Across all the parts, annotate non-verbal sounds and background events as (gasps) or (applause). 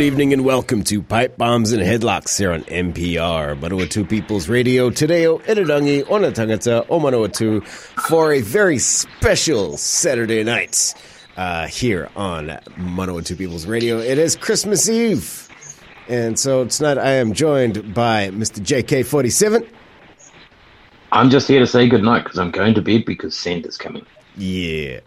Good evening and welcome to Pipe Bombs and Headlocks here on MPR, Manawatu People's Radio. Today, o Irarangi, Ona Tangata, o Manawatu, for a very special Saturday night uh, here on Manawatu People's Radio. It is Christmas Eve. And so tonight I am joined by Mr. JK47. I'm just here to say goodnight because I'm going to bed because Santa's coming. Yeah.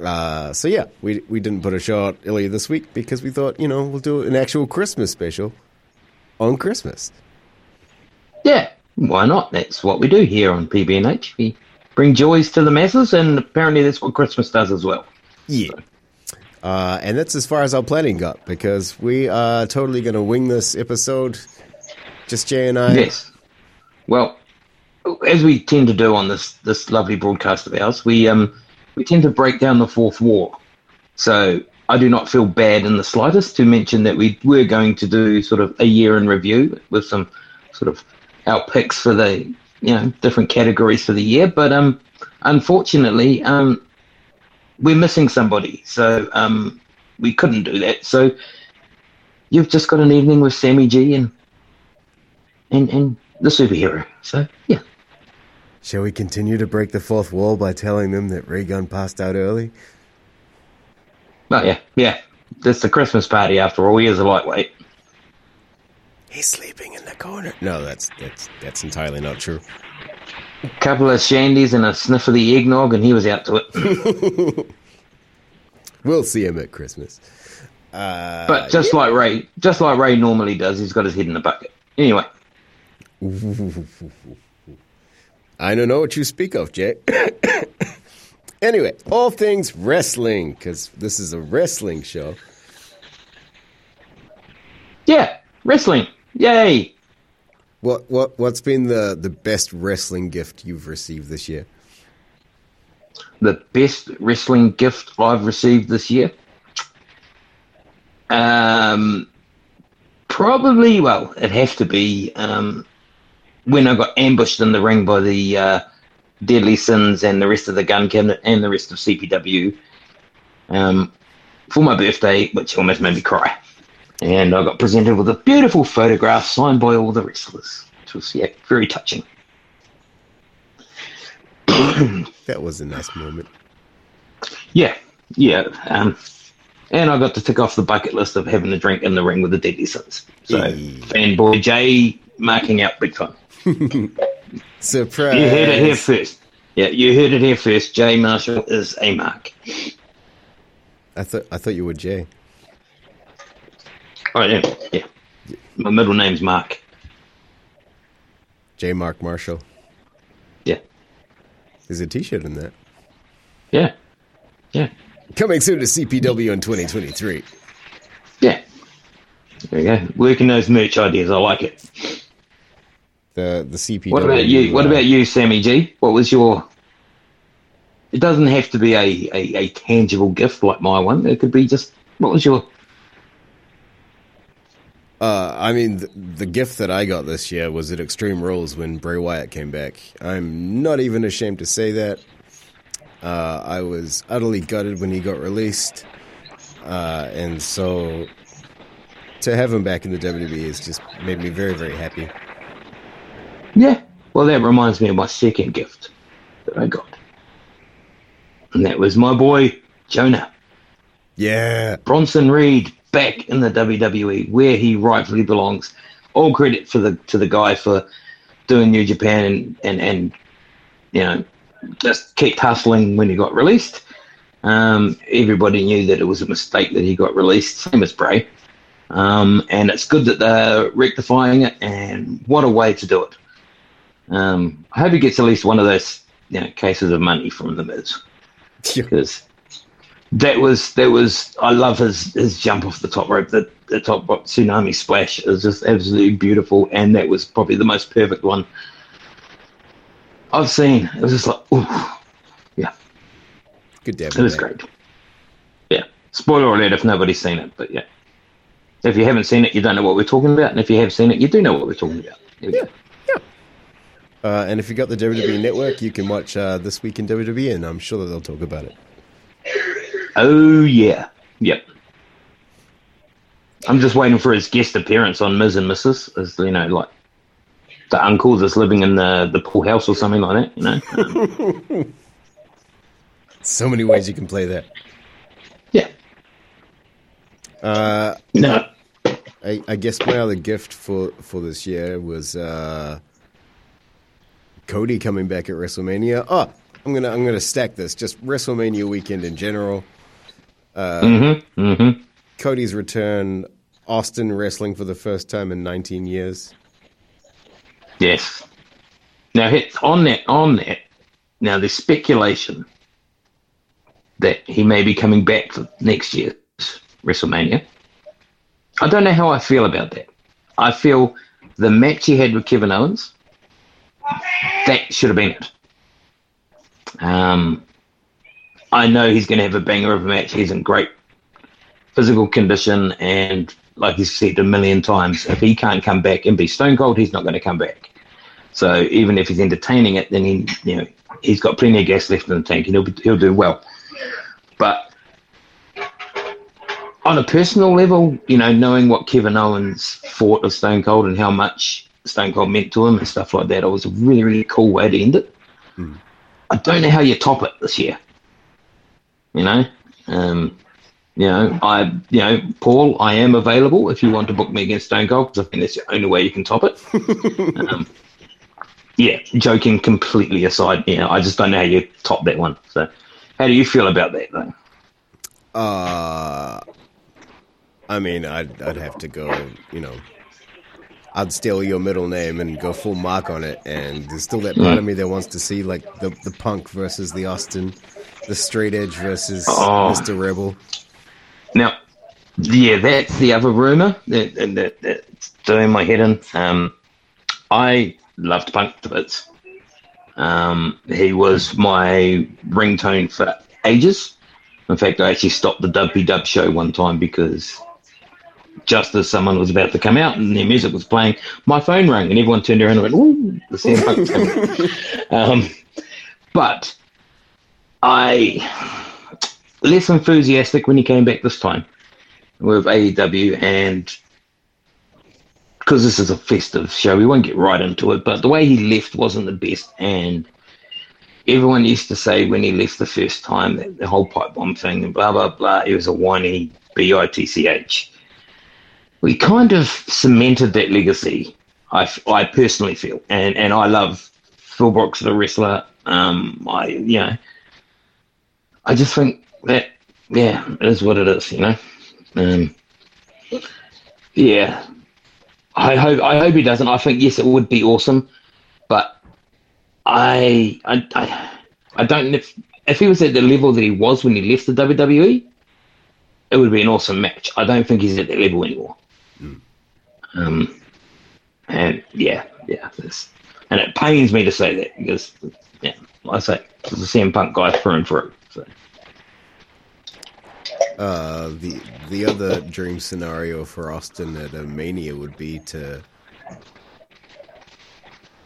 Uh, so yeah, we we didn't put a show out earlier this week because we thought, you know, we'll do an actual Christmas special on Christmas. Yeah, why not? That's what we do here on PBNH. We bring joys to the masses, and apparently that's what Christmas does as well. Yeah. Uh, and that's as far as our planning got because we are totally going to wing this episode. Just Jay and I. Yes. Well, as we tend to do on this this lovely broadcast of ours, we um we tend to break down the fourth wall. So I do not feel bad in the slightest to mention that we were going to do sort of a year in review with some sort of our picks for the you know different categories for the year. But um, unfortunately, um, we're missing somebody, so um, we couldn't do that. So you've just got an evening with Sammy G and and and the superhero. So yeah. Shall we continue to break the fourth wall by telling them that Raygun passed out early? Oh yeah, yeah. It's the Christmas party after all. He is a lightweight. He's sleeping in the corner. No, that's that's that's entirely not true. A couple of shandies and a sniff of the eggnog, and he was out to it. (laughs) We'll see him at Christmas. Uh, But just like Ray, just like Ray normally does, he's got his head in the bucket. Anyway, (laughs) I don't know what you speak of, Jay. (coughs) anyway, all things wrestling, because this is a wrestling show. yeah, wrestling, yay! What what what's been the the best wrestling gift you've received this year? The best wrestling gift I've received this year. Um, probably. Well, it has to be um, when I got ambushed in the ring by the uh, Deadly Sins and the rest of the Gun Cabinet and the rest of CPW um, for my birthday, which almost made me cry. And I got presented with a beautiful photograph signed by all the wrestlers, which was yeah, very touching. (coughs) That was a nice moment. Yeah, yeah. Um, and I got to tick off the bucket list of having a drink in the ring with the Deadly Sins. So, fanboy Jay marking out big time. (laughs) Surprise! You heard it here first. Yeah, you heard it here first. Jay Marshall is a mark. I thought I thought you were Jay. I am. Yeah. My middle name's Mark. J. Mark Marshall. Yeah. There's a T-shirt in that. Yeah. Yeah. Coming soon to CPW in 2023. Yeah. There you go. Working those merch ideas. I like it. The the CPW. What about you? What about you, Sammy G? What was your? It doesn't have to be a, a, a tangible gift like my one. It could be just what was your? Uh, I mean, the, the gift that I got this year was at Extreme Rules when Bray Wyatt came back. I'm not even ashamed to say that. Uh, I was utterly gutted when he got released, uh, and so to have him back in the WWE has just made me very, very happy. Yeah. Well, that reminds me of my second gift that I got, and that was my boy Jonah Yeah, Bronson Reed back in the WWE where he rightfully belongs. All credit for the to the guy for doing New Japan and and, and you know just kept hustling when he got released. Um, everybody knew that it was a mistake that he got released, same as Bray. Um, and it's good that they're rectifying it, and what a way to do it. Um, I hope he gets at least one of those you know, cases of money from the Miz because (laughs) that was that was I love his his jump off the top rope. That the top rope tsunami splash is just absolutely beautiful, and that was probably the most perfect one I've seen. It was just like, ooh, yeah, Good dab. it was great. Yeah, spoiler alert if nobody's seen it, but yeah, if you haven't seen it, you don't know what we're talking about, and if you have seen it, you do know what we're talking about. We go. Uh, and if you've got the WWE Network, you can watch uh, This Week in WWE, and I'm sure that they'll talk about it. Oh yeah, yep. I'm just waiting for his guest appearance on Miz and Mrs. As you know, like the uncle that's living in the the pool house or something like that. You know, um, (laughs) So many ways you can play that. yeah. Uh, No, I, I guess my other gift for, for this year was uh, Cody coming back at WrestleMania. Oh, I'm gonna I'm gonna stack this. Just WrestleMania weekend in general. mm-hmm, mm-hmm. Cody's return. Austin wrestling for the first time in 19 years. Yes. Now, hit on that, on that. Now, there's speculation that he may be coming back for next year's WrestleMania. I don't know how I feel about that. I feel the match he had with Kevin Owens, that should have been it. Um, I know he's going to have a banger of a match. He's in great physical condition, and like he's said a million times, if he can't come back and be stone cold, he's not going to come back. So even if he's entertaining it, then he, you know, he's got plenty of gas left in the tank, and he'll be, he'll do well. But on a personal level, you know, knowing what Kevin Owens fought with Stone Cold and how much Stone Cold meant to him and stuff like that, it was a really, really cool way to end it. I don't know how you top it this year. You know, um, you know, I, you know, Paul, I am available if you want to book me against Stone Cold because I think that's the only way you can top it. (laughs) um, yeah, joking completely aside, you know, I just don't know how you top that one. So, how do you feel about that, though? Uh, I mean, I'd, I'd have to go, you know, I'd steal your middle name and go full mark on it. And there's still that part of me that wants to see, like, the, the punk versus the Austin, the straight edge versus Oh. Mr. Rebel. Now, yeah, that's the other rumor that, that, that that's doing my head in. Um, I loved Punk to bits. Um, he was my ringtone for ages. In fact, I actually stopped the Dubby Dub show one time because just as someone was about to come out and their music was playing, my phone rang and everyone turned around and went, "Ooh, the coming." (laughs) um, but I less enthusiastic when he came back this time with AEW and because this is a festive show, we won't get right into it, but the way he left wasn't the best and everyone used to say when he left the first time that the whole pipe bomb thing and blah blah blah, he was a whiny B I T C H. We kind of cemented that legacy. I, I personally feel, and and I love Phil Brooks the wrestler. Um, I you know, I just think that yeah, it is what it is, you know. Um, yeah, I hope I hope he doesn't. I think yes, it would be awesome, but I I I, I don't if if he was at the level that he was when he left the WWE, it would be an awesome match. I don't think he's at that level anymore. Um, and yeah, yeah, it's, and it pains me to say that because yeah, like I say, he's a CM Punk guy through and through. So. Uh, the the other dream scenario for Austin at a Mania would be to.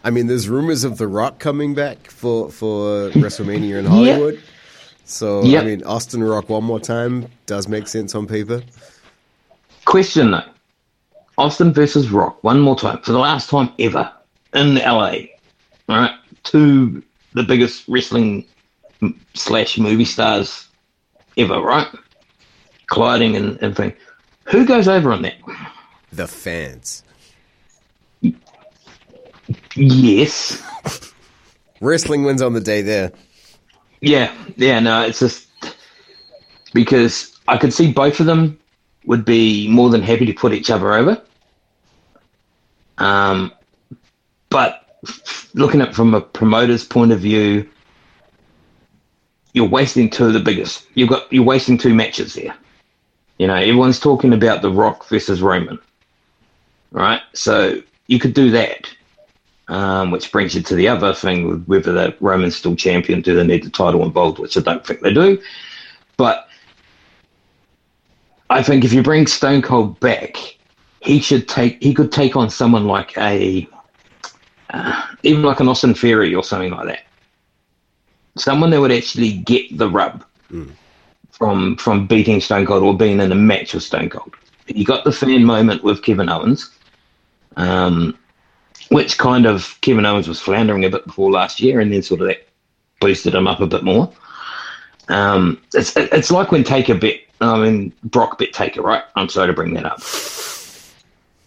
I mean, there's rumors of The Rock coming back for for WrestleMania in (laughs) Hollywood. So Yep. I mean, Austin Rock one more time does make sense on paper. Question though, Austin versus Rock one more time for the last time ever in LA. All right, two the biggest wrestling slash movie stars ever, right? Colliding and everything. Who goes over on that? The fans. Yes. Wrestling wins on the day there. Yeah, yeah, no, it's just because I could see both of them would be more than happy to put each other over. Um, but looking at it from a promoter's point of view, you're wasting two of the biggest. You've got you're wasting two matches there. You know, everyone's talking about The Rock versus Roman, right? So you could do that, um, which brings you to the other thing whether the Roman's still champion, do they need the title involved, which I don't think they do. But I think if you bring Stone Cold back, he should take he could take on someone like a uh, even like an Austin Theory or something like that. Someone that would actually get the rub mm. from from beating Stone Cold or being in a match with Stone Cold. You got the fan moment with Kevin Owens, um, which kind of Kevin Owens was floundering a bit before last year, and then sort of that boosted him up a bit more. Um, it's it's like when Taker bit Um, I mean, Brock bit Taker, right? I'm sorry to bring that up.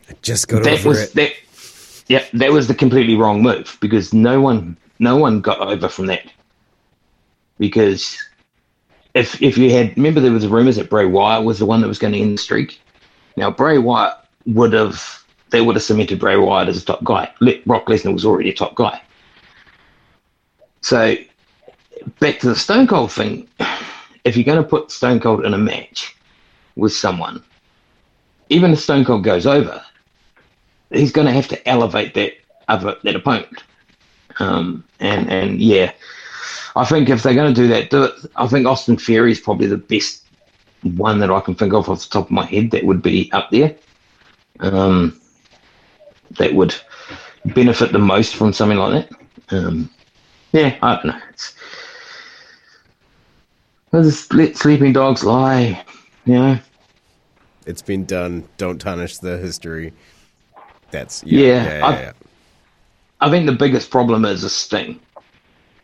I just got that over was, it. That, yeah, that was the completely wrong move because no one, no one got over from that. Because if if you had, remember there was rumors that Bray Wyatt was the one that was going to end the streak. Now Bray Wyatt would have, they would have cemented Bray Wyatt as a top guy. Brock Lesnar was already a top guy. So back to the Stone Cold thing if you're going to put Stone Cold in a match with someone, even if Stone Cold goes over, he's going to have to elevate that other that opponent. Um, and and yeah, I think if they're going to do that, do it. I think Austin Theory is probably the best one that I can think of off the top of my head that would be up there. Um, that would benefit the most from something like that. Um, yeah, I don't know. Let sleeping dogs lie. You know. It's been done. Don't tarnish the history. That's yeah. yeah, yeah, I, yeah I think the biggest problem is a Sting,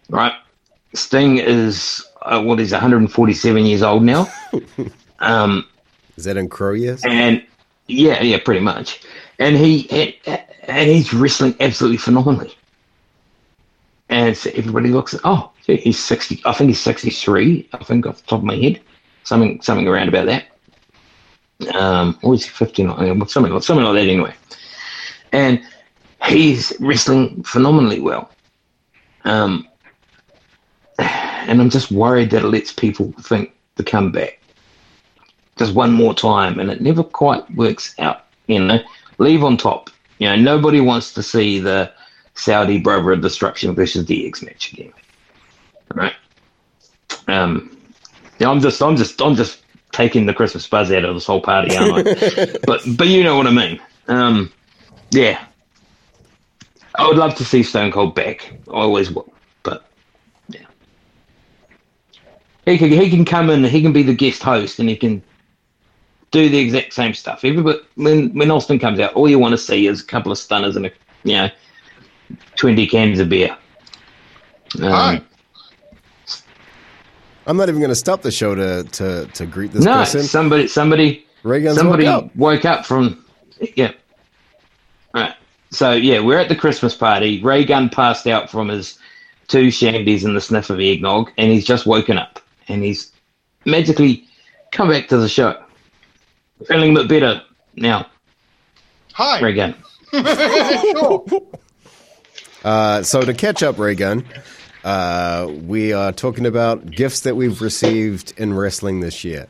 right? Sting is uh, what is 147 years old now. (laughs) um, is that in crow years? And yeah, yeah, pretty much. And he and, and he's wrestling absolutely phenomenally. And so everybody looks at, oh, he's 60, I think he's 63, I think off the top of my head, something something around about that. Um, or is he 59? Something, like something like that anyway. And he's wrestling phenomenally well. Um, and I'm just worried that it lets people think to come back just one more time, and it never quite works out. You know, leave on top. You know, nobody wants to see the Saudi Brother of Destruction versus DX match again right? Um, yeah, I'm just, I'm just, I'm just taking the Christmas buzz out of this whole party, aren't I? (laughs) but, but you know what I mean. Um, yeah, I would love to see Stone Cold back. I always will, but yeah, he can, he can come in, he can be the guest host, and he can do the exact same stuff. Everybody, when when Austin comes out, all you want to see is a couple of stunners and a you know twenty cans of beer. Um, I'm not even going to stop the show to to to greet this no, person. somebody somebody somebody woke up. woke up from yeah. All right. So yeah, we're at the Christmas party. Ray Gunn passed out from his two shandies and the sniff of eggnog, and he's just woken up, and he's magically come back to the show, feeling a bit better now. Hi, Ray Gunn. (laughs) sure. Uh, so to catch up, Ray Gunn, uh, we are talking about gifts that we've received in wrestling this year.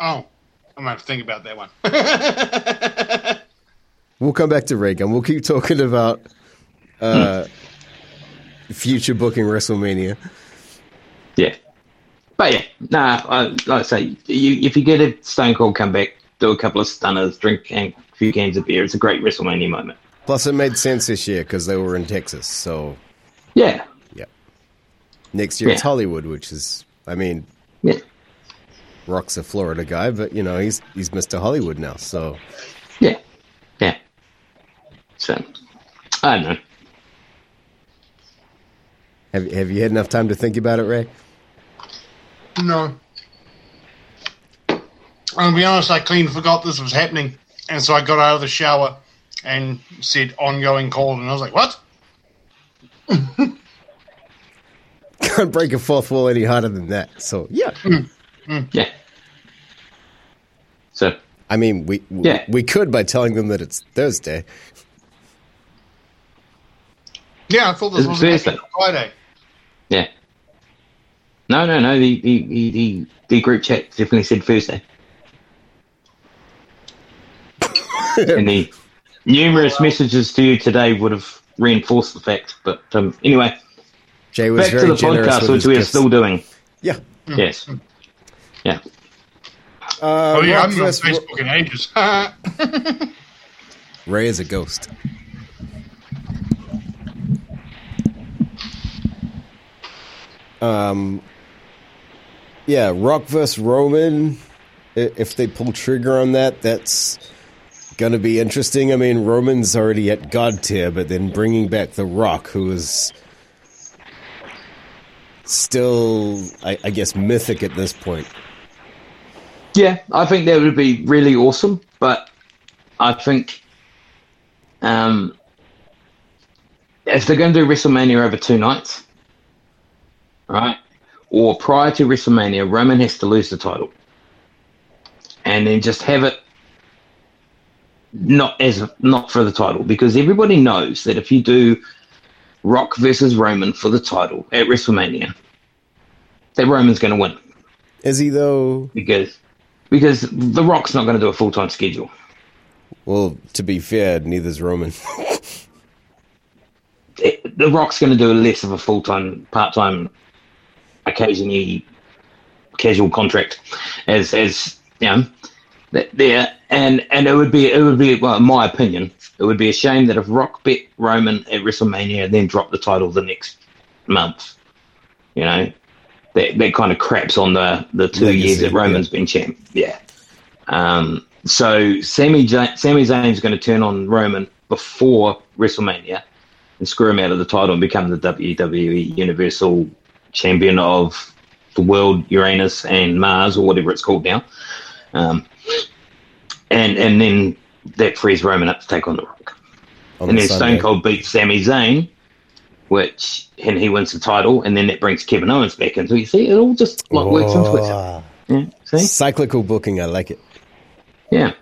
Oh, I'm gonna have to think about that one. (laughs) we'll come back to Raygun. We'll keep talking about uh, future booking WrestleMania. Yeah, but yeah, nah. I, like I say, you, if you get a Stone Cold comeback, do a couple of stunners, drink a few cans of beer. It's a great WrestleMania moment. Plus, it made sense this year because they were in Texas. So, yeah, yeah. Next year yeah. it's Hollywood, which is, I mean, yeah. Rock's a Florida guy, but you know he's he's Mr. Hollywood now. So, yeah, yeah. So, I don't know. Have Have you had enough time to think about it, Ray? No. I'll be honest. I clean forgot this was happening, and so I got out of the shower and said ongoing call, and I was like, what? Can't break a fourth wall any harder than that. So yeah, mm. Mm. yeah. So I mean, we yeah. we could by telling them that it's Thursday. Yeah, I thought this was Thursday. Friday. Yeah. No, no, no. The the, the, the, the group chat definitely said Thursday. (laughs) and the numerous messages to you today would have reinforced the fact. But um, anyway, Jay was back to the podcast, which we are gifts. still doing. Yeah. Yes. Yeah. Uh, Oh yeah, I Rock haven't been on Facebook in ages. (laughs) Ray is a ghost. Um, yeah, Rock versus Roman. If they pull trigger on that, that's gonna be interesting. I mean, Roman's already at God tier, but then bringing back the Rock, who is still, I, I guess, mythic at this point. Yeah, I think that would be really awesome, but I think um, if they're going to do WrestleMania over two nights, right, or prior to WrestleMania, Roman has to lose the title, and then just have it not as not for the title because everybody knows that if you do Rock versus Roman for the title at WrestleMania, that Roman's going to win Is he though? because because The Rock's not going to do a full time schedule. Well, to be fair, neither's Roman. It, (laughs) eh, the Rock's going to do less of a full time, part time, occasionally casual contract as as you know that there and and it would be it would be well in my opinion it would be a shame that if Rock beat Roman at WrestleMania and then dropped the title the next month, you know. That, that kind of craps on the, the two Legacy, years that yeah. Roman's been champ. Yeah. Um, so Sammy J- Sami Zayn's going to turn on Roman before WrestleMania and screw him out of the title and become the WWE Universal Champion of the world, Uranus and Mars, or whatever it's called now. Um, and and then that frees Roman up to take on the Rock. on and the then Sunday. Stone Cold beats Sami Zayn, which and he wins the title, and then that brings Kevin Owens back into so You see, it all just like works into it. Whoa. Yeah, see, Cyclical booking, I like it. yeah.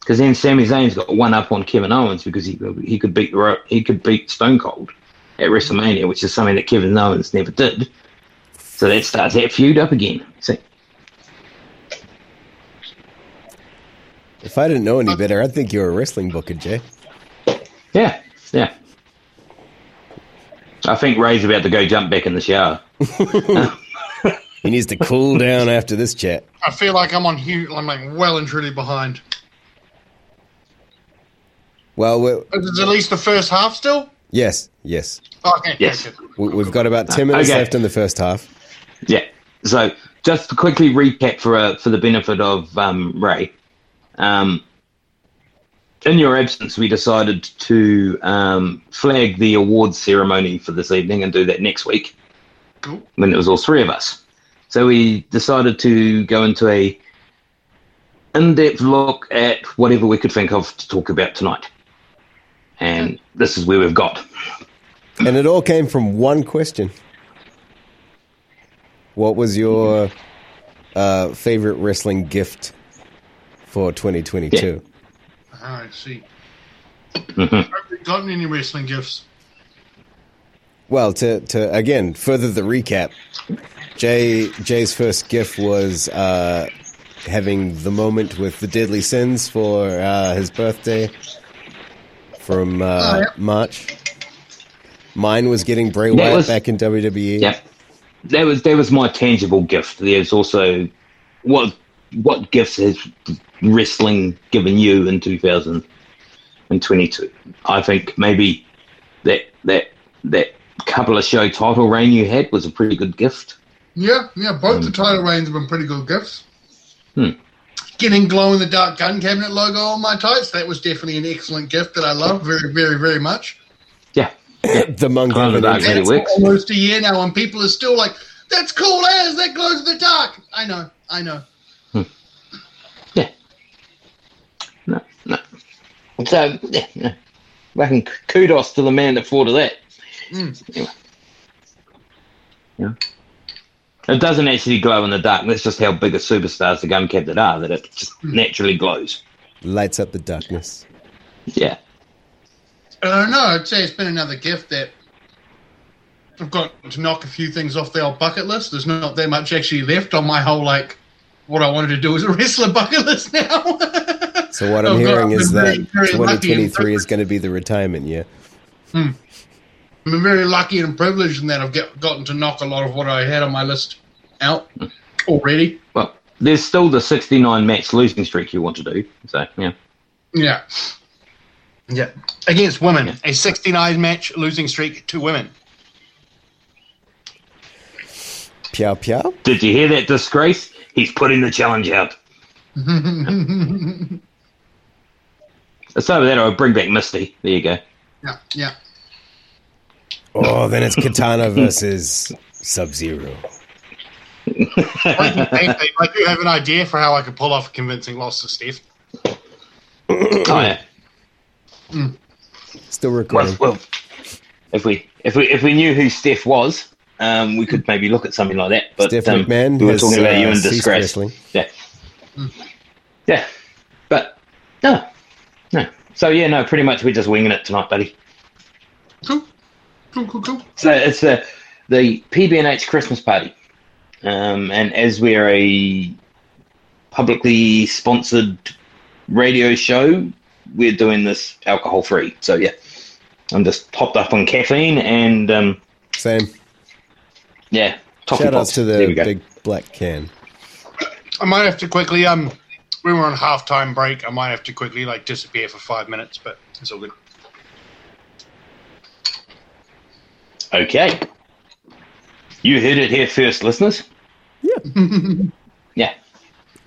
Because then Sami Zayn's got one up on Kevin Owens because he he could beat the he could beat Stone Cold at WrestleMania, which is something that Kevin Owens never did. So that starts that feud up again. See, If I didn't know any better, I'd think you were a wrestling booker, Jay. yeah, yeah. I think Ray's about to go jump back in the shower. (laughs) He needs to cool down after this chat. I feel like I'm on here. I'm like well and truly behind. Well, we're, Is it at least the first half still? yes, yes. Okay. Yes. okay. We- We've got about 10 minutes Okay. left in the first half. Yeah. So just to quickly recap for uh, for the benefit of um, Ray. Um, in your absence, we decided to um, flag the awards ceremony for this evening and do that next week Cool. when it was all three of us. So we decided to go into a in-depth look at whatever we could think of to talk about tonight. And this is where we've got. And it all came from one question. What was your uh, favorite wrestling gift for 2022? Ah, I see. Mhm. Have you gotten any wrestling gifts? Well, to, to again further the recap, Jay Jay's first gift was uh, having the moment with the Deadly Sins for uh, his birthday from uh, Oh, yeah. March. Mine was getting Bray That Wyatt was- back in. WWE. Yeah, that was that was my tangible gift. There's also what what gifts has wrestling given you in 2022? I think maybe that that that couple of show title reign you had was a pretty good gift. Yeah, yeah. Both the title reigns have been pretty good gifts. Hmm. Getting glow in the dark gun cabinet logo on my tights, that was definitely an excellent gift that I love very, very, very much. Yeah, The monk Glow in the dark Avenue. really It's works. almost a year now, and people are still like, "That's cool as that glows in the dark." I know, I know. Yeah. No, no. So yeah, (laughs) no. Fucking kudos to the man that thought of that. Mm. Anyway. Yeah. It doesn't actually glow in the dark. That's just how big a superstars the gun cabinet are, that it just naturally glows. Lights up the darkness. Yeah. I don't know. I'd say it's been another gift that I've got to knock a few things off the old bucket list. There's not that much actually left on my whole like what I wanted to do as a wrestler (laughs) bucket list now. (laughs) So what I'm oh, I've got- hearing is that very- very 2023 is going to be the retirement year. Hmm. I'm very lucky and privileged in that I've get, gotten to knock a lot of what I had on my list out already. Well, there's still the 69 match losing streak you want to do. So, yeah. Yeah. Yeah. Against women. A 69 match losing streak to women. Piao piao. Did you hear that disgrace? He's putting the challenge out. (laughs) so that I'll bring back Misty. There you go. Yeah. Yeah. Oh, then it's Katana (laughs) versus Sub Zero. I, can think that- I do have an idea for how I could pull off a convincing loss to Steph. Oh, yeah. Still Well, recording. well, if we if we if we knew who Steph was, um, we could maybe look at something like that. But Steph um, McMahon we were talking about uh, you in ceased disgrace. wrestling. Yeah, yeah, but no, no. So yeah, no. Pretty much we're just winging it tonight, buddy. Cool. Cool, cool, cool. So it's the the PBNH Christmas party, um, and as we're a publicly sponsored radio show, we're doing this alcohol free. So yeah, I'm just topped up on caffeine and um, Same. yeah, Shout outs pops. to the big black can. I might have to quickly, um, we were on halftime break. I might have to quickly, like, disappear for five minutes, but it's all good. Okay, you heard it here first, listeners. Yeah. (laughs) Yeah,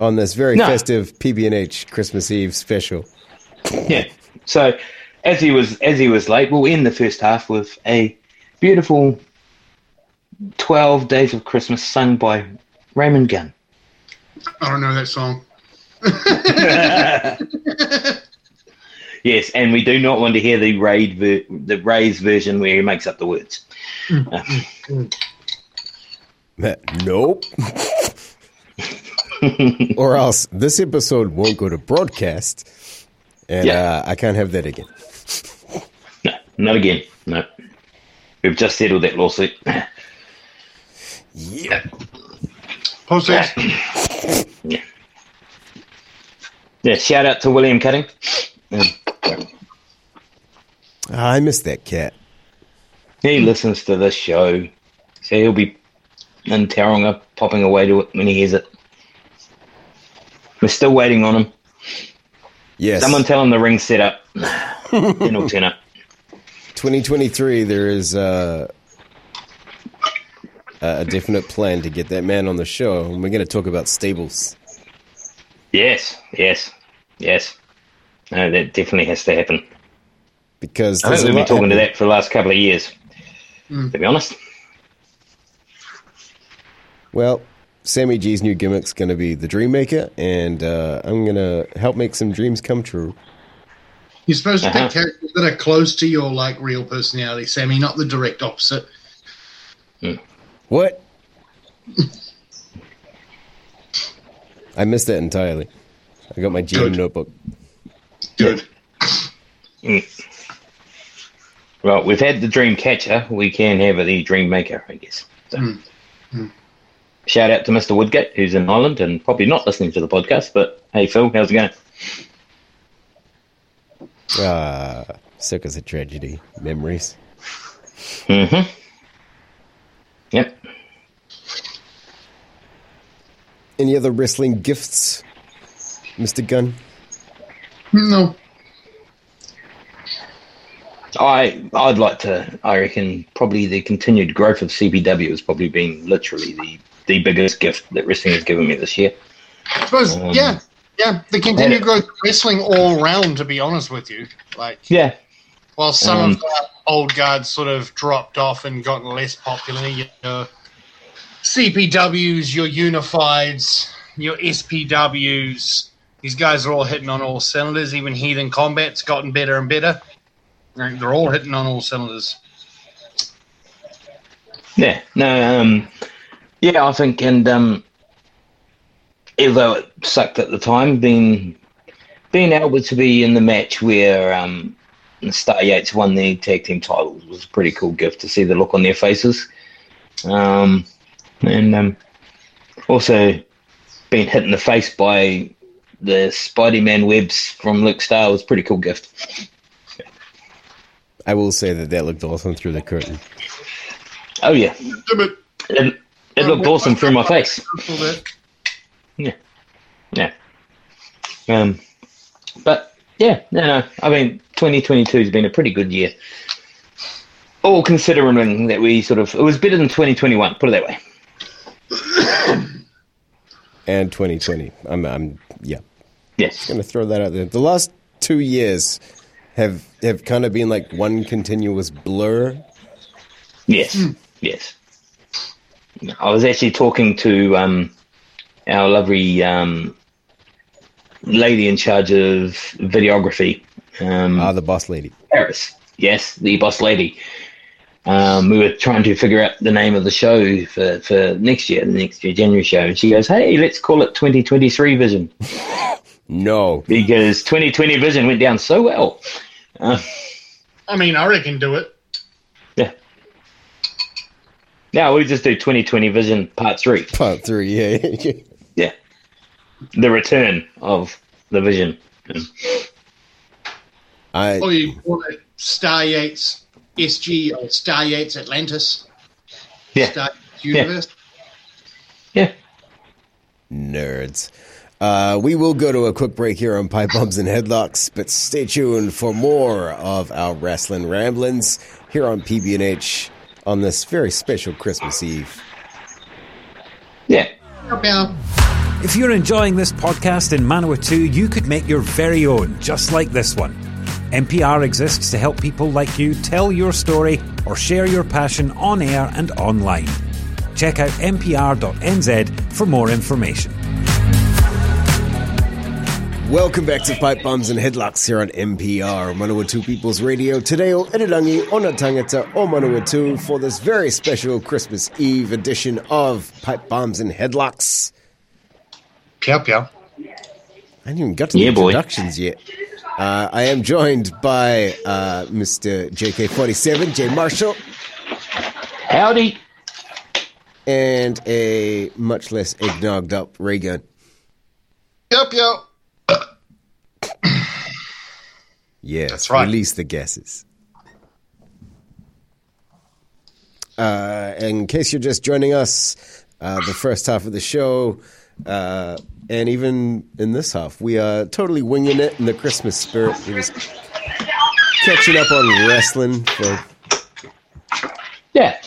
On this very No. festive PB&H Christmas Eve special. yeah. So as he was as he was late, we'll end the first half with a beautiful twelve days of Christmas sung by Raymond Gunn. I don't know that song. (laughs) Yes, and we do not want to hear the raid ver- the Ray's version where he makes up the words. Nope. (laughs) or else this episode won't go to broadcast, and Yeah. uh, I can't have that again. No, not again. No, we've just settled that lawsuit. (coughs) Yeah. Post it. Yeah, shout out to William Cutting. Um, I miss that cat. he listens to this show, so he'll be in Tauranga popping away to it when he hears it. We're still waiting on him. Yes. Someone tell him the ring's set up. (laughs) then he'll turn up. 2023, there is uh, a definite plan to get that man on the show, and we're going to talk about stables. Yes, yes, yes. No, that definitely has to happen. Because I think we've been lot talking to that for the last couple of years, to be honest. Well, Sammy G's new gimmick's going to be the Dream Maker, and uh, I'm going to help make some dreams come true. You're supposed to Uh-huh. pick characters that are close to your, like, real personality, Sammy, not the direct opposite. What? (laughs) I missed that entirely. I got my GM Good. notebook. Good. Well, we've had the Dream Catcher. We can have the Dream Maker, I guess. So. Shout out to Mr. Woodgate, who's in Ireland and probably not listening to the podcast. But hey, Phil, how's it going? Ah, Circus of Tragedy memories. Mm-hmm. Yep. Any other wrestling gifts, Mr. Gunn? No. I I'd like to. I reckon probably the continued growth of CPW has probably been literally the the biggest gift that wrestling has given me this year. I suppose, Um, yeah. Yeah, the continued had- growth of wrestling all round, to be honest with you. Like, Yeah. while some Um, of the old guards sort of dropped off and gotten less popular, you know, CPWs, your Unifieds, your SPWs, these guys are all hitting on all cylinders. Even Heathen Combat's gotten better and better. They're all hitting on all cylinders. Yeah, no, um, yeah, I think, and um, although it sucked at the time, being being able to be in the match where um, Star Yates won the tag team titles. Was a pretty cool gift to see the look on their faces. Um, and um, also being hit in the face by the Spidey Man webs from Luke Star was a pretty cool gift. I will say that that looked awesome through the curtain. Oh yeah, Damn it. it, it looked awesome through my face. A little bit. Yeah, yeah. Um, but yeah, no, no. I mean, 2022 has been a pretty good year. All considering that we sort of, it was better than 2021. Put it that way. And 2020. I'm, I'm, yeah, Yes. I'm gonna throw that out there. The last two years have have kind of been like one continuous blur. Yes, yes. I was actually talking to um, our lovely um, lady in charge of videography, um, Ah, the boss lady. Paris. Yes, the boss lady. Um, we were trying to figure out the name of the show for, for next year, the next year January show, and she goes, "Hey, let's call it 2023 Vision No, because 2020 Vision went down so well." Uh, I mean, I reckon do it. yeah. Now we just do 2020 Vision Part Three. part three. Yeah, (laughs) Yeah. The return of the vision. I Or you call it Star Yates SG or Star Yates Atlantis. Yeah. Star Yates Universe. Yeah. nerds. Uh, we will go to a quick break here on Pipe Bombs and Headlocks, but stay tuned for more of our wrestling ramblings here on PB&H on this very special Christmas Eve. Yeah. If you're enjoying this podcast in Manawatu, you could make your very own, just like this one. MPR exists to help people like you tell your story or share your passion on air and online. Check out mpr.nz for more information. Welcome back to Pipe Bombs and Headlocks here on MPR, Manawatu People's Radio. Today, o Irirangi Ona Tangata o Manawatu for this very special Christmas Eve edition of Pipe Bombs and Headlocks. Piao Piao. I haven't even got to the Yeah, boy. introductions yet. Uh, I am joined by uh, Mr. JK47, Jay Marshall, Howdy. and a much less eggnogged up Raygun. Piao Piao. Yes, That's right. release the guesses. Uh, in case you're just joining us, uh, the first half of the show, uh, and even in this half, we are totally winging it in the Christmas spirit. We're just catching up on wrestling for Yeah.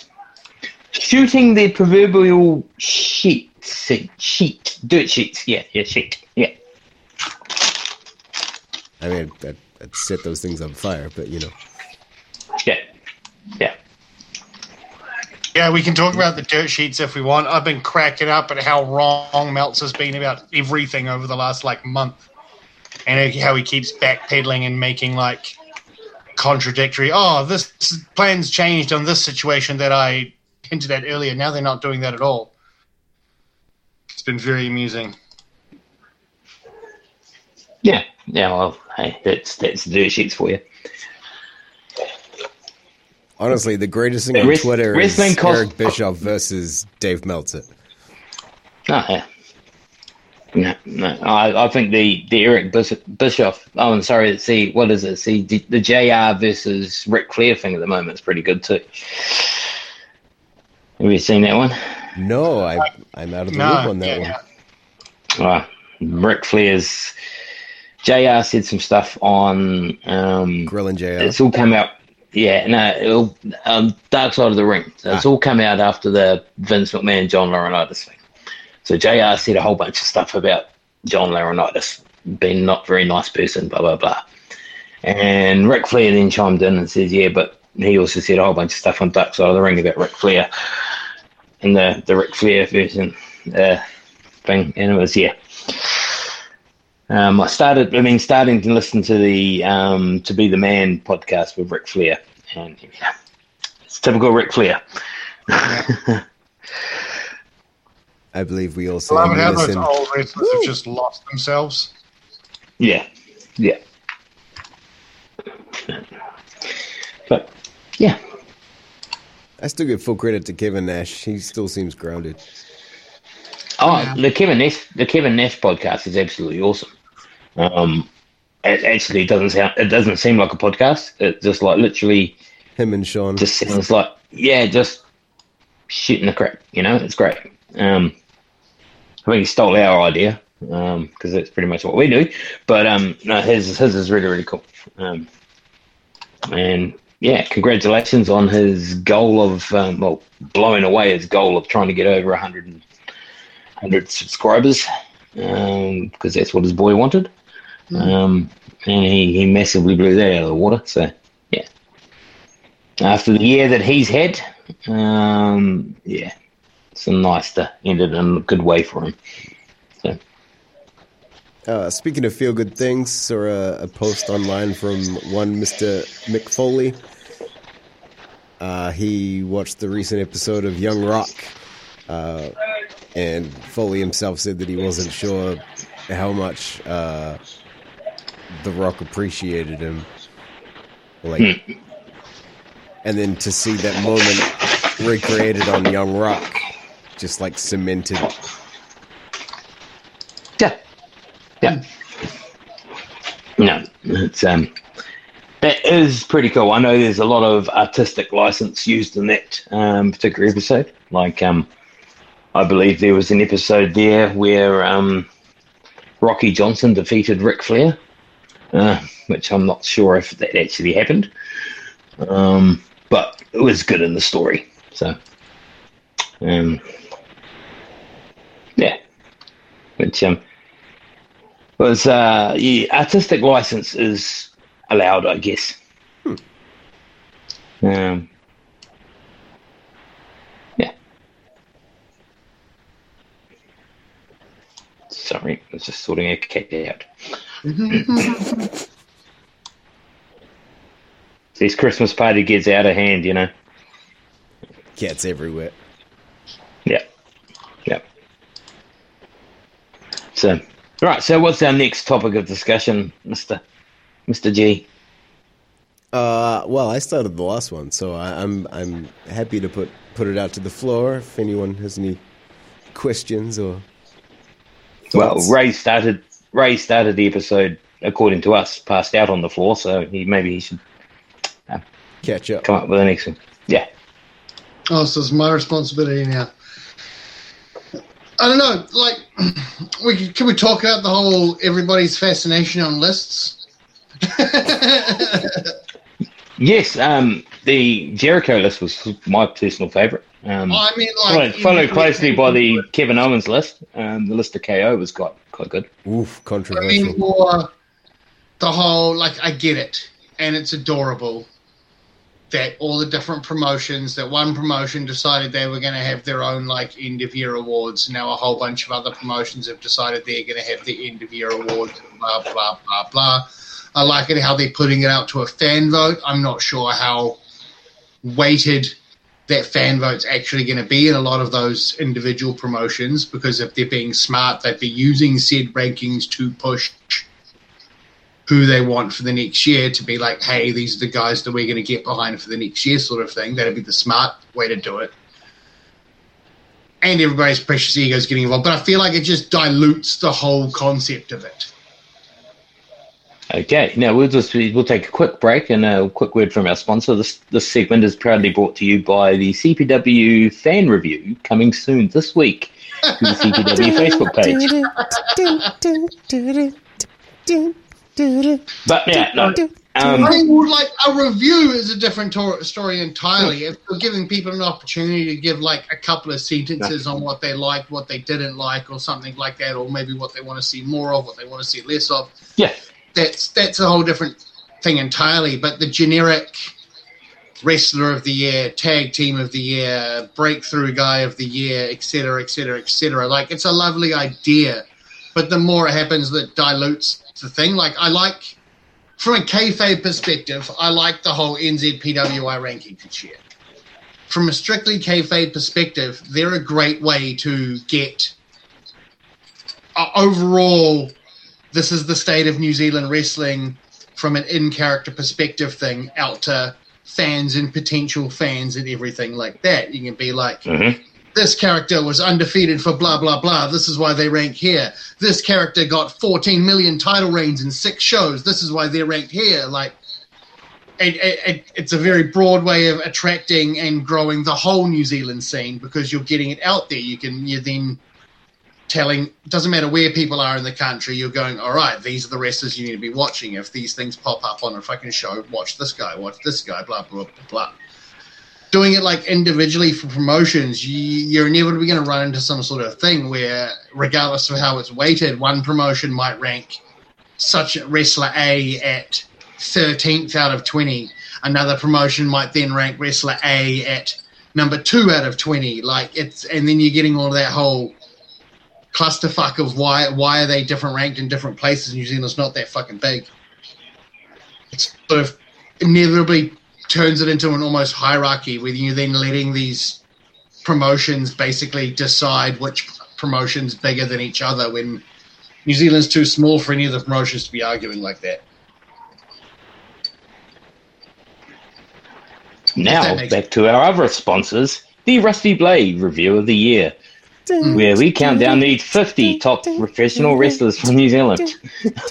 Shooting the proverbial sheet. Sheet. Dirt sheets. Yeah, yeah, sheet. Yeah. I mean, I'd, I'd set those things on fire, but you know. Yeah. Yeah. Yeah, we can talk about the dirt sheets if we want. I've been cracking up at how wrong Meltzer's been about everything over the last like month, and how he keeps backpedaling and making like contradictory. Oh, this plan's changed on this situation that I hinted at earlier. Now they're not doing that at all. It's been very amusing. Yeah. Yeah, well, hey, that's that's dirt sheets for you. Honestly, the greatest thing on Wrest- Twitter wrestling is cost- Eric Bischoff versus Dave Meltzer. Oh, yeah. No, no. I, I think the, the Eric Bischoff. Oh, I'm sorry. See, what is it? See, the, the JR versus Ric Flair thing at the moment is pretty good too. Have you seen that one? No, I, I'm out of the No, loop on that yeah, one. yeah. Oh, Ric Flair's JR said some stuff on. Um, Grilling JR. it's all come out. Yeah, no, it'll, um, Dark Side of the Ring. So it's Ah. all come out after the Vince McMahon John Laurinaitis thing. So JR said a whole bunch of stuff about John Laurinaitis being not very nice person, blah blah blah. And Ric Flair then chimed in and says, "Yeah, but he also said a whole bunch of stuff on Dark Side of the Ring about Ric Flair and the the Ric Flair version uh, thing." And it was yeah. Um, I started, I mean, starting to listen to the um, "To Be the Man" podcast with Ric Flair, and yeah, it's typical Ric Flair. (laughs) I believe we also I love it how those old wrestlers have just lost themselves. Yeah, yeah. But yeah, I still give full credit to Kevin Nash. He still seems grounded. Oh, Yeah. the Kevin Nash, the Kevin Nash podcast is absolutely awesome. Um, it actually doesn't sound, it doesn't seem like a podcast. It just like literally Him and Sean. just sounds like yeah, just shooting the crap. You know, it's great. Um, I think he stole our idea because that's pretty much what we do. But um, no, his his is really really cool. Um, and yeah, congratulations on his goal of um, well, blowing away his goal of trying to get over 100, 100 subscribers because that's what his boy wanted. Um, and he, he massively blew that out of the water. So yeah, after the year that he's had, um, yeah, it's nice to end it in a good way for him. So Uh, speaking of feel good things, or a, a post online from one Mr. Mick Foley. Uh, he watched the recent episode of Young Rock, uh, and Foley himself said that he wasn't sure how much uh, The Rock appreciated him. Like, and then to see that moment recreated on Young Rock, just like cemented. yeah, yeah. No, it's um, that is pretty cool. I know there's a lot of artistic license used in that um, particular episode. Like um, I believe there was an episode there where um, Rocky Johnson defeated Ric Flair, uh, which I'm not sure if that actually happened. Um, but it was good in the story. So, um, yeah, which um, was uh, yeah, artistic license is allowed, I guess. Um, yeah. Sorry, I was just sorting a cat out. (laughs) This Christmas party gets out of hand, you know. Cats everywhere. Yeah. Yeah. So, right. So, what's our next topic of discussion, Mister Mister G? Uh, well, I started the last one, so I, I'm I'm happy to put put it out to the floor if anyone has any questions or. Well. Ray started. Ray started the episode according to us, passed out on the floor. So he maybe he should catch up. come up with the next one. Yeah. Oh, so it's my responsibility now. I don't know. Like, (clears throat) we can, can we talk about the whole everybody's fascination on lists? (laughs) Yes. Um. The Jericho list was my personal favorite. Um. I mean, like, followed, followed closely by the Kevin Owens list. Um. The list of KO was quite quite good. Oof, controversial. I controversial. mean, more the whole like I get it, and it's adorable that all the different promotions that one promotion decided they were going to have their own like end of year awards. Now a whole bunch of other promotions have decided they're going to have the end of year awards. Blah blah blah blah. I like it how they're putting it out to a fan vote. I'm not sure how weighted that fan vote's actually going to be in a lot of those individual promotions because if they're being smart, they'd be using said rankings to push who they want for the next year to be like, hey, these are the guys that we're going to get behind for the next year, sort of thing. That'd be the smart way to do it. And everybody's precious egos getting involved, but I feel like it just dilutes the whole concept of it. Okay, now we'll just we'll take a quick break and a quick word from our sponsor. This this segment is proudly brought to you by the CPW fan review coming soon this week to the CPW (laughs) Facebook page. But yeah, no, um, I mean, like a review is a different to- story entirely. If you're giving people an opportunity to give like a couple of sentences on what they liked, what they didn't like, or something like that, or maybe what they want to see more of, what they want to see less of, yeah, that's that's a whole different thing entirely. But the generic wrestler of the year, tag team of the year, breakthrough guy of the year, etc., etc., etc. Like it's a lovely idea, but the more it happens, that dilutes the thing. Like I like, from a kayfabe perspective, I like the whole NZPWI ranking year. From a strictly kayfabe perspective, they're a great way to get overall this is the state of New Zealand wrestling from an in character perspective thing out to fans and potential fans and everything like that. You can be like, Mhm. this character was undefeated for blah blah blah. This is why they rank here. This character got 14 million title reigns in six shows. This is why they're ranked here. Like, it, it, it, it's a very broad way of attracting and growing the whole New Zealand scene because you're getting it out there. You can you're then telling doesn't matter where people are in the country. You're going, all right, these are the wrestlers you need to be watching. If these things pop up on a fucking show, watch this guy, watch this guy, blah blah blah. blah doing it like individually for promotions, you, you're inevitably going to run into some sort of thing where, regardless of how it's weighted, one promotion might rank such wrestler A at 13th out of 20. Another promotion might then rank wrestler A at number two out of 20. Like it's, and then you're getting all that whole clusterfuck of why why are they different ranked in different places? New Zealand's not that fucking big. It's sort of inevitably turns it into an almost hierarchy where you're then letting these promotions basically decide which promotion's bigger than each other when New Zealand's too small for any of the promotions to be arguing like that. Now, that back to our other sponsors, the Rusty Blade Review of the Year, where we count down the 50 top professional wrestlers from New Zealand.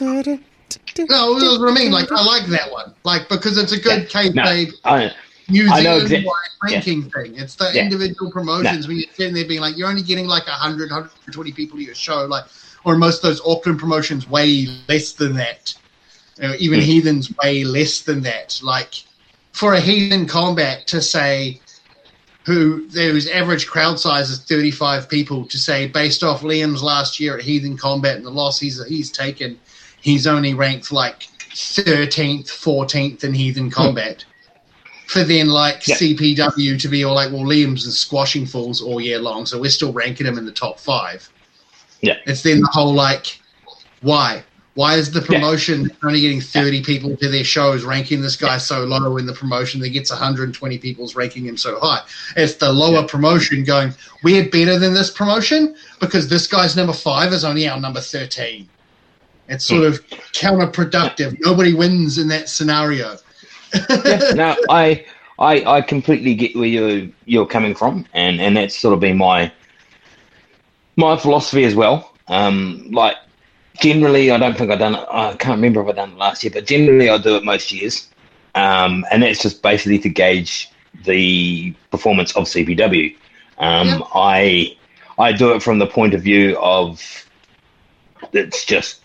No, that's what I mean. Like, I like that one. Like, because it's a good No, kayfabe I, New Zealand wide ranking thing. It's the Yeah. individual promotions when you're sitting there being like, you're only getting like 100, 120 people to your show. Like, or most of those Auckland promotions way less than that. You know, even Hmm. Heathen's way less than that. Like, for a Heathen combat to say, who whose average crowd size is 35 people, to say based off Liam's last year at Heathen Combat and the loss he's he's taken, he's only ranked like 13th, 14th in Heathen hmm. Combat. For then like Yeah. CPW to be all like, well, Liam's is squashing fools all year long, so we're still ranking him in the top five. Yeah. It's then the whole like, why? Why is the promotion only getting 30 people to their shows ranking this guy so low in the promotion that gets 120 people's ranking him so high? It's the lower promotion going, we're better than this promotion because this guy's number five is only our number 13. It's sort of counterproductive. Nobody wins in that scenario. (laughs) no, I, I, I completely get where you you're coming from, and and that's sort of been my my philosophy as well. Um, like generally, I don't think I've done it. I can't remember if I've done it last year, but generally I do it most years, um, and that's just basically to gauge the performance of CPW. Um. I I do it from the point of view of it's just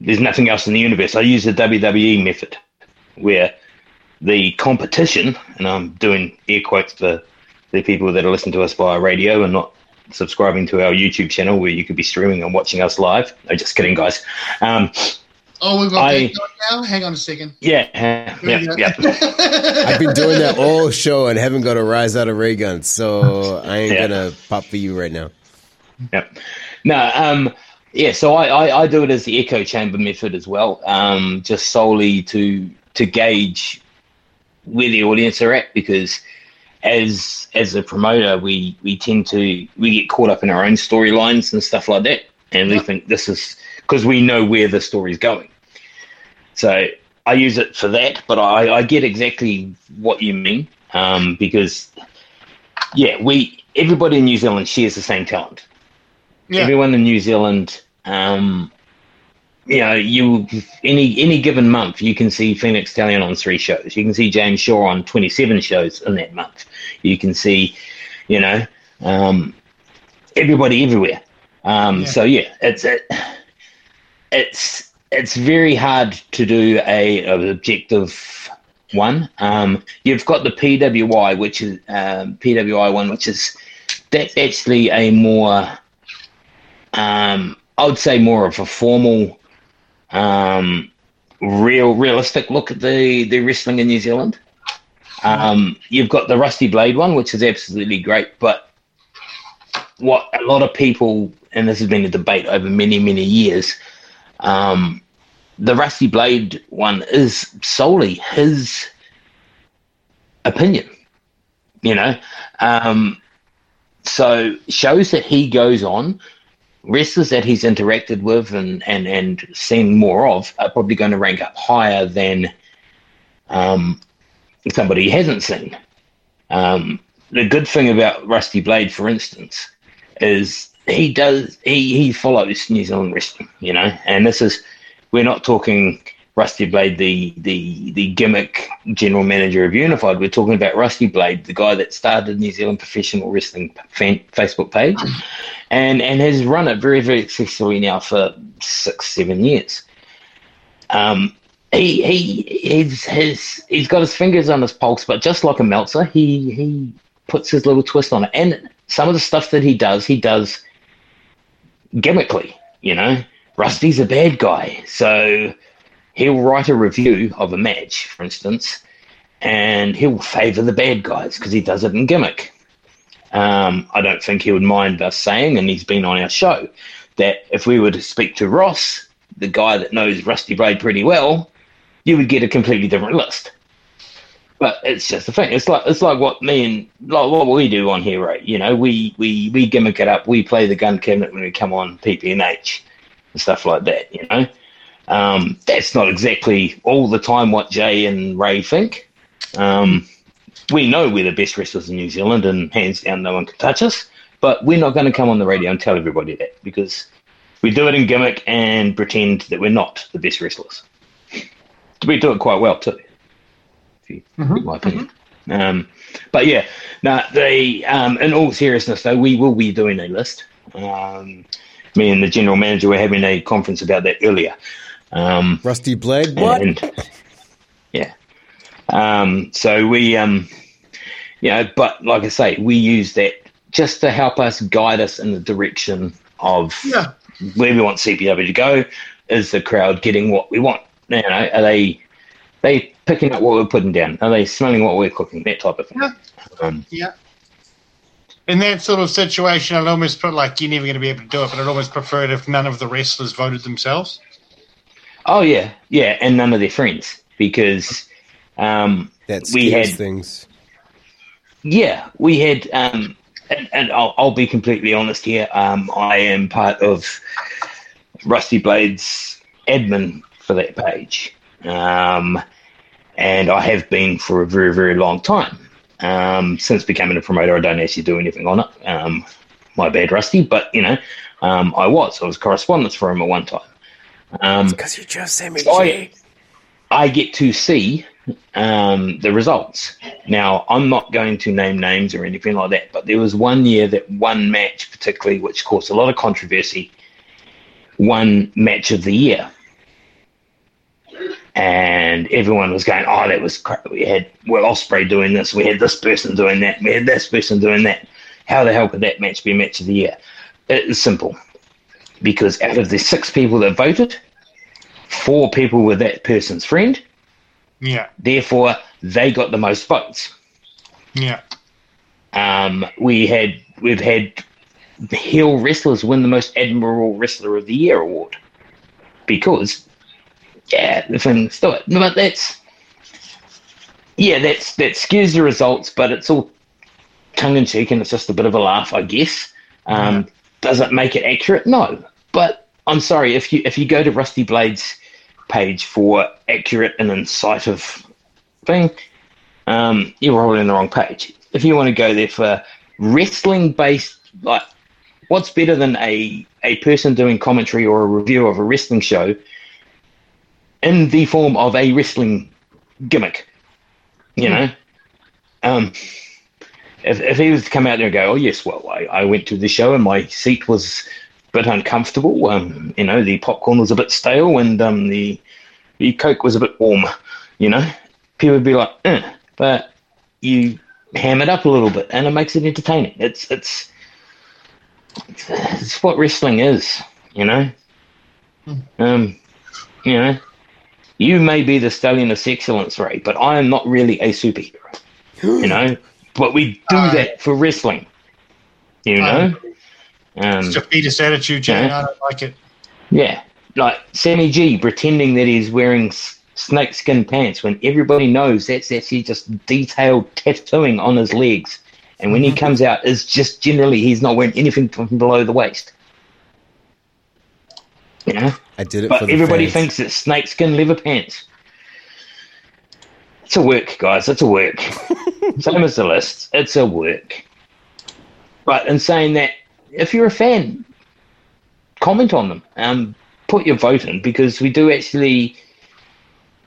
there's nothing else in the universe. I use the WWE method where the competition, and I'm doing air quotes for the people that are listening to us via radio and not subscribing to our YouTube channel where you could be streaming and watching us live. No, just kidding, guys. Um, Oh, we've got I- now? Hang on a second. yeah, (laughs) yeah, yeah. (laughs) I've been doing that all show and haven't got a rise out of ray guns, so I ain't Yeah. gonna pop for you right now. Yep. No, um, yeah, so I, I, I do it as the echo chamber method as well, um, just solely to to gauge where the audience are at because as as a promoter we, we tend to we get caught up in our own storylines and stuff like that and we Yep. think this is because we know where the story's going. So I use it for that, but I, I get exactly what you mean um, because yeah, we everybody in New Zealand shares the same talent Yeah. everyone in New Zealand, um, you know, you any any given month you can see Phoenix Stallion on three shows. You can see James Shaw on twenty seven shows in that month. You can see, you know, um, everybody everywhere. Um, Yeah. So yeah, it's it, it's it's very hard to do a, a objective one. Um, you've got the PWI, which is um, PWI one, which is that's actually a more um, I would say more of a formal, um, real, realistic look at the, the wrestling in New Zealand. Um, you've got the Rusty Blade one, which is absolutely great, but what a lot of people, and this has been a debate over many, many years, um, the Rusty Blade one is solely his opinion, you know. Um, so shows that he goes on wrestlers that he's interacted with and, and, and seen more of are probably going to rank up higher than um, somebody hasn't seen. Um, the good thing about Rusty Blade, for instance, is he does he he follows New Zealand wrestling, you know, and this is we're not talking Rusty Blade, the the the gimmick general manager of Unified. We're talking about Rusty Blade, the guy that started New Zealand Professional Wrestling fan, Facebook page, and and has run it very very successfully now for six seven years. Um, he he he's his he's got his fingers on his pulse, but just like a Meltzer, he he puts his little twist on it. And some of the stuff that he does, he does gimmickly. You know, Rusty's a bad guy, so he'll write a review of a match, for instance, and he'll favour the bad guys because he does it in gimmick. Um, I don't think he would mind us saying, and he's been on our show, that if we were to speak to Ross, the guy that knows Rusty Blade pretty well, you would get a completely different list. But it's just the thing. It's like it's like what me and like what we do on here, right? You know, we we we gimmick it up. We play the gun cabinet when we come on PPNH and stuff like that. You know, um, that's not exactly all the time what Jay and Ray think. Um, we know we're the best wrestlers in New Zealand, and hands down, no one can touch us. But we're not going to come on the radio and tell everybody that because we do it in gimmick and pretend that we're not the best wrestlers. We do it quite well too, if you mm-hmm. my opinion. Mm-hmm. Um, but yeah, now they um, in all seriousness though, we will be doing a list. Um, me and the general manager were having a conference about that earlier. Um, Rusty Blade, what? And, yeah. Um, so we, um, you know, but like I say, we use that just to help us guide us in the direction of yeah. where we want CPW to go. Is the crowd getting what we want? You know, are they they picking up what we're putting down? Are they smelling what we're cooking? That type of thing. Yeah. Um, yeah. In that sort of situation, I'd almost put like you're never going to be able to do it, but I'd almost prefer it if none of the wrestlers voted themselves. Oh yeah, yeah, and none of their friends because um, we had things. Yeah, we had, um, and, and I'll, I'll, be completely honest here. Um, I am part of Rusty Blades admin for that page, um, and I have been for a very very long time. Um, since becoming a promoter, I don't actually do anything on it. Um, my bad, Rusty, but you know, I was. I was correspondence for him at one time. Um, because you just sent me. I, I get to see um, the results. Now, I'm not going to name names or anything like that, but there was one year that one match, particularly, which caused a lot of controversy, one match of the year. And everyone was going, oh, that was crap. We had Will Ospreay doing this, we had this person doing that, we had this person doing that. How the hell could that match be match of the year? It's simple because out of the six people that voted, four people were that person's friend. Yeah. Therefore, they got the most votes. Yeah. Um, we had we've had heel wrestlers win the most admirable wrestler of the year award because yeah, the things do it. But that's yeah, that's that skews the results, but it's all tongue in cheek and it's just a bit of a laugh, I guess. Um. Does it make it accurate? No. But I'm sorry if you if you go to Rusty Blade's page for accurate and incisive thing, um, you're probably in the wrong page. If you want to go there for wrestling based, like what's better than a a person doing commentary or a review of a wrestling show in the form of a wrestling gimmick, you mm. know? Um, if, if he was to come out there and go, oh, yes, well, I, I went to the show and my seat was a bit uncomfortable. Um, you know, the popcorn was a bit stale and um, the the coke was a bit warm. You know, people would be like, eh. but you ham it up a little bit, and it makes it entertaining. It's it's it's, it's what wrestling is. You know, hmm. um, you know, you may be the stallion of excellence, Ray, but I am not really a superhero. you know, (gasps) but we do uh, that for wrestling. You know. Um, it's defeatist attitude, Jay. Yeah. I don't like it. Yeah, like Sammy G pretending that he's wearing snakeskin pants when everybody knows that's actually just detailed tattooing on his legs. And when mm-hmm. he comes out, it's just generally he's not wearing anything from below the waist. You know, I did it but for the everybody fans. thinks it's snakeskin leather pants. It's a work, guys. It's a work. (laughs) Same as the list. It's a work. But in saying that, if you're a fan, comment on them. Um, put your vote in because we do actually,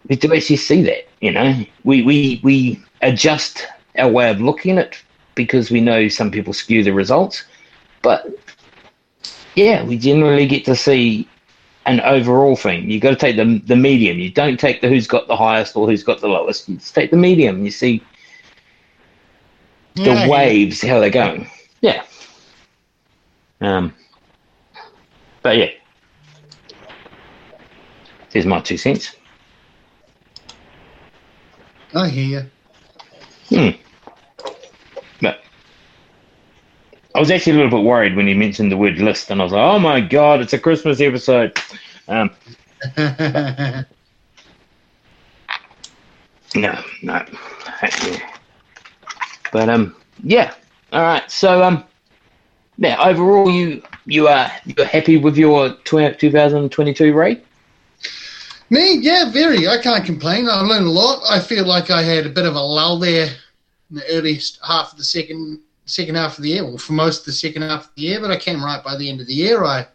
we do actually see that. You know, we we we adjust our way of looking at it because we know some people skew the results, but yeah, we generally get to see an overall thing. You've got to take the the medium. You don't take the who's got the highest or who's got the lowest. You just take the medium. You see the Yeah, waves how they're going. Yeah. Um. But yeah, there's my two cents. I hear you. But I was actually a little bit worried when he mentioned the word list, and I was like, "Oh my god, it's a Christmas episode." Um, (laughs) No, no. But um, yeah. All right. So um, yeah. Overall, you you are you're happy with your 2022 rate? Me, yeah, very. I can't complain. I learned a lot. I feel like I had a bit of a lull there in the early half of the second second half of the year, well, for most of the second half of the year. But I came right by the end of the year. I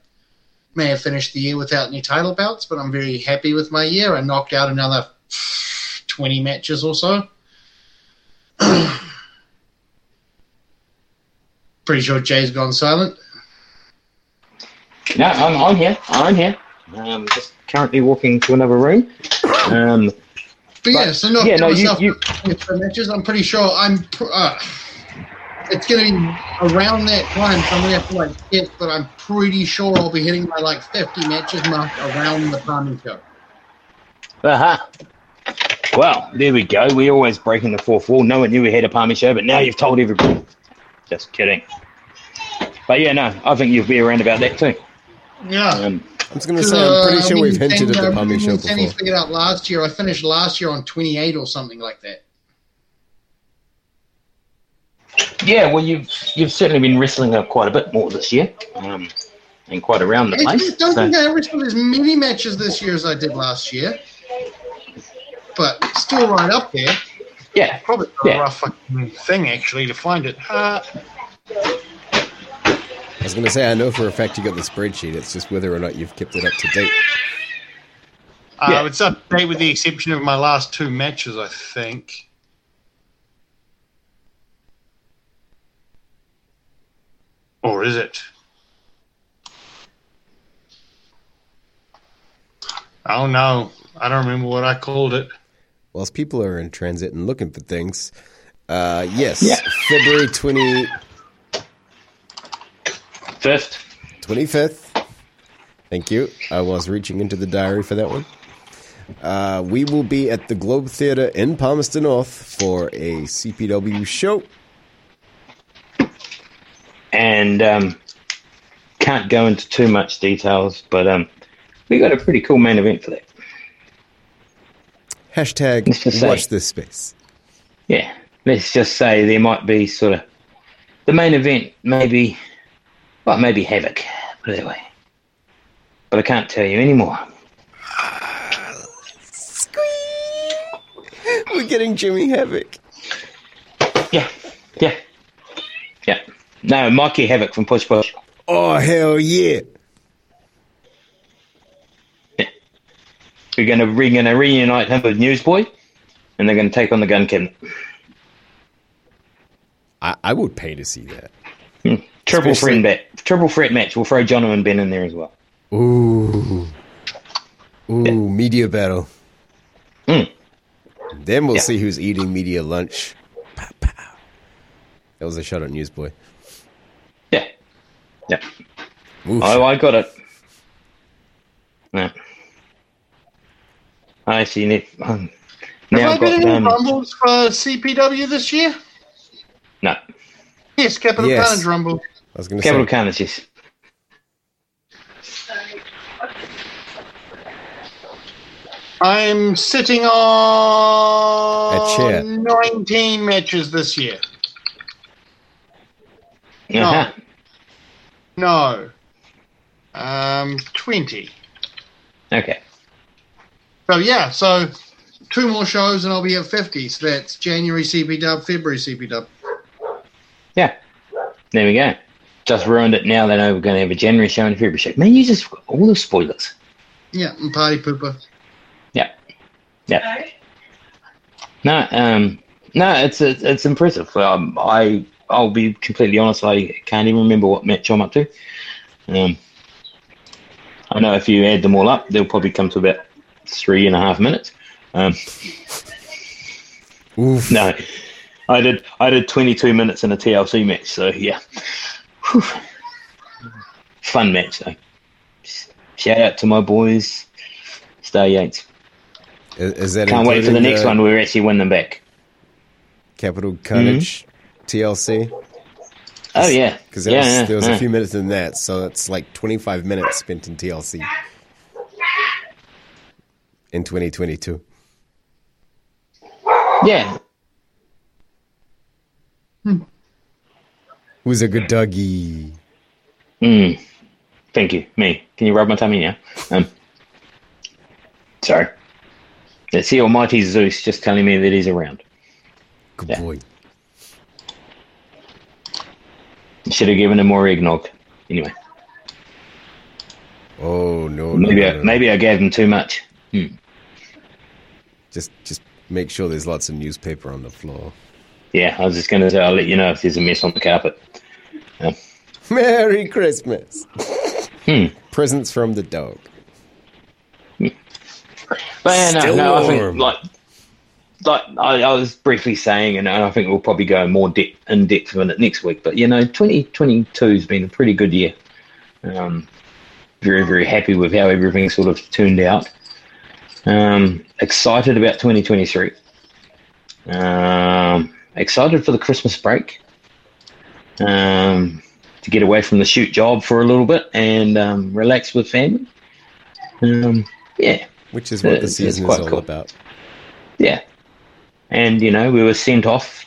may have finished the year without any title bouts, but I'm very happy with my year. I knocked out another twenty matches or so. (clears throat) Pretty sure Jay's gone silent. No, I'm here. I'm here. I'm here. Um, just currently walking to another room. Um, But, yeah, so not yeah, no, you- myself you- matches. I'm pretty sure I'm. Uh, it's going to be around that time, so I'm going to have to like guess, but I'm pretty sure I'll be hitting my like 50 matches mark around the Palmy show. Uh-huh. Well, there we go. We're always breaking the fourth wall. No one knew we had a Palmy show, but now you've told everybody. Just kidding. But yeah, no, I think you'll be around about that too. Yeah. Um, I was going to say, I'm pretty sure we've hinted at the Palmy show Kenny before. figured out last year. I finished last year on 28 or something like that. Yeah, well, you've you've certainly been wrestling up quite a bit more this year, um, and quite around the I place. just don't So- think I wrestled as many matches this year as I did last year, but still right up there. yeah, Probably a Yeah. rough fucking thing actually to find it. Uh, I was going to say, I know for a fact you got the spreadsheet. It's just whether or not you've kept it up to date. Yeah. Uh, it's up to date with the exception of my last two matches, I think. Or is it? Oh no, I don't remember what I called it. Whilst people are in transit and looking for things, uh, yes, Yeah. February 20, Fifth. 25th. Thank you. I was reaching into the diary for that one. Uh, we will be at the Globe Theatre in Palmerston North for a CPW show. And um, can't go into too much details, but um, we got a pretty cool main event for that. Hashtag say- watch this space. Yeah, let's just say there might be sort of the main event, maybe, well, maybe Havoc, put it that way. But I can't tell you anymore. We're getting Jimmy Havoc. Yeah, yeah. No, Mikey Havoc from Push Push. Oh, hell yeah. We're gonna we're gonna reunite him with Newsboy, and they're gonna take on the Gun Cabinet. I, I would pay to see that. Triple Especially- threat match. Triple threat match. We'll throw John and Ben in there as well. Ooh. Ooh, media battle. Mm. Then we'll Yeah. see who's eating media lunch. Pow, pow. That was a shot at Newsboy. Yeah, yeah. Oof. Oh, I got it. No. I see it. Um, now I I've been got in any um, rumbles for CPW this year? no Yes, Capital Yes. Carnage Rumble. I was going to capital say. carnage. Yes. I'm sitting on A chair. 19 matches this year. No. No. Um, 20. Okay. So yeah, so two more shows and I'll be at 50. So that's January CP Dub, February CP Dub. Yeah. There we go. Just ruined it now. They know we're going to have a January show and a February show. Man, you just all the spoilers. Yeah, and Party Pooper. Yeah. Yeah. No, um, no, it's it's, it's impressive. Um, I I'll be completely honest. I can't even remember what match I'm up to. Um, I know if you add them all up, they'll probably come to about three and a half minutes. Um, Oof. no, I did I did 22 minutes in a TLC match. So yeah, Whew. fun match though. Shout out to my boys, Star Yates. Is, is that Can't wait for the next one. where We actually win them back. Capital Carnage TLC? Oh yeah, Because yeah, yeah, there was yeah. a few minutes in that, so it's like 25 minutes spent in TLC in 2022. Yeah, Who's a good doggy? Mm. Thank you. Me. Can you rub my tummy now? Um, sorry. It's the Almighty Zeus just telling me that he's around. Good Yeah. boy. Should have given him more eggnog. Anyway, Oh no, maybe no, I, no. maybe I gave him too much. just just make sure there's lots of newspaper on the floor. Yeah, I was just going to say I'll let you know if there's a mess on the carpet. (laughs) Merry Christmas. (laughs) Hmm. Presents from the dog. But yeah, no, Still no, I warm. think like like I, I was briefly saying, and I think we'll probably go more depth in depth of it next week. But you know, 2022 has been a pretty good year. Um, very very happy with how everything sort of turned out. Um, excited about 2023. Um, excited for the Christmas break. Um, to get away from the shoot job for a little bit and um, relax with family. Um, yeah, Which is what the It's- it's season is all cool. about. yeah. And, you know, we were sent off.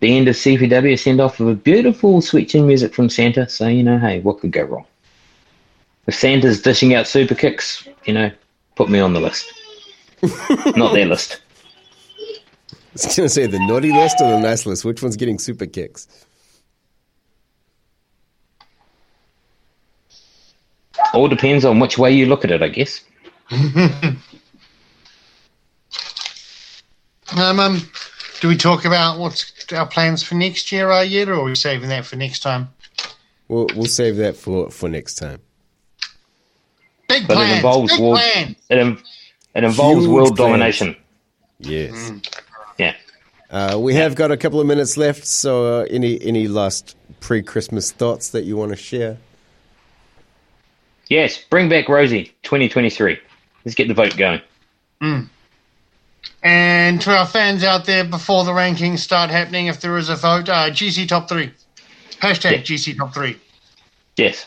The end of CPW sent off with a beautiful Sweet Chin Music from Santa. So, you know, hey, what could go wrong? If Santa's dishing out super kicks, you know, put me on the list. (laughs) Not their list. I was going to say the naughty list or the nice list. Which one's getting super kicks? All depends on which way you look at it, I guess. (laughs) Um, um, do we talk about what's our plans for next year are yet, or are we saving that for next time? We'll we'll save that for for next time. Big But plans. it involves big world, plans. it, in- it involves Huge world plans. domination. Yes. Yeah. Uh, we have got a couple of minutes left. So, uh, any any last pre-Christmas thoughts that you want to share? Yes, bring back Rosie 2023. Let's get the vote going. And to our fans out there, before the rankings start happening, if there is a vote, uh, GC top three. Hashtag. GC top three. Yes.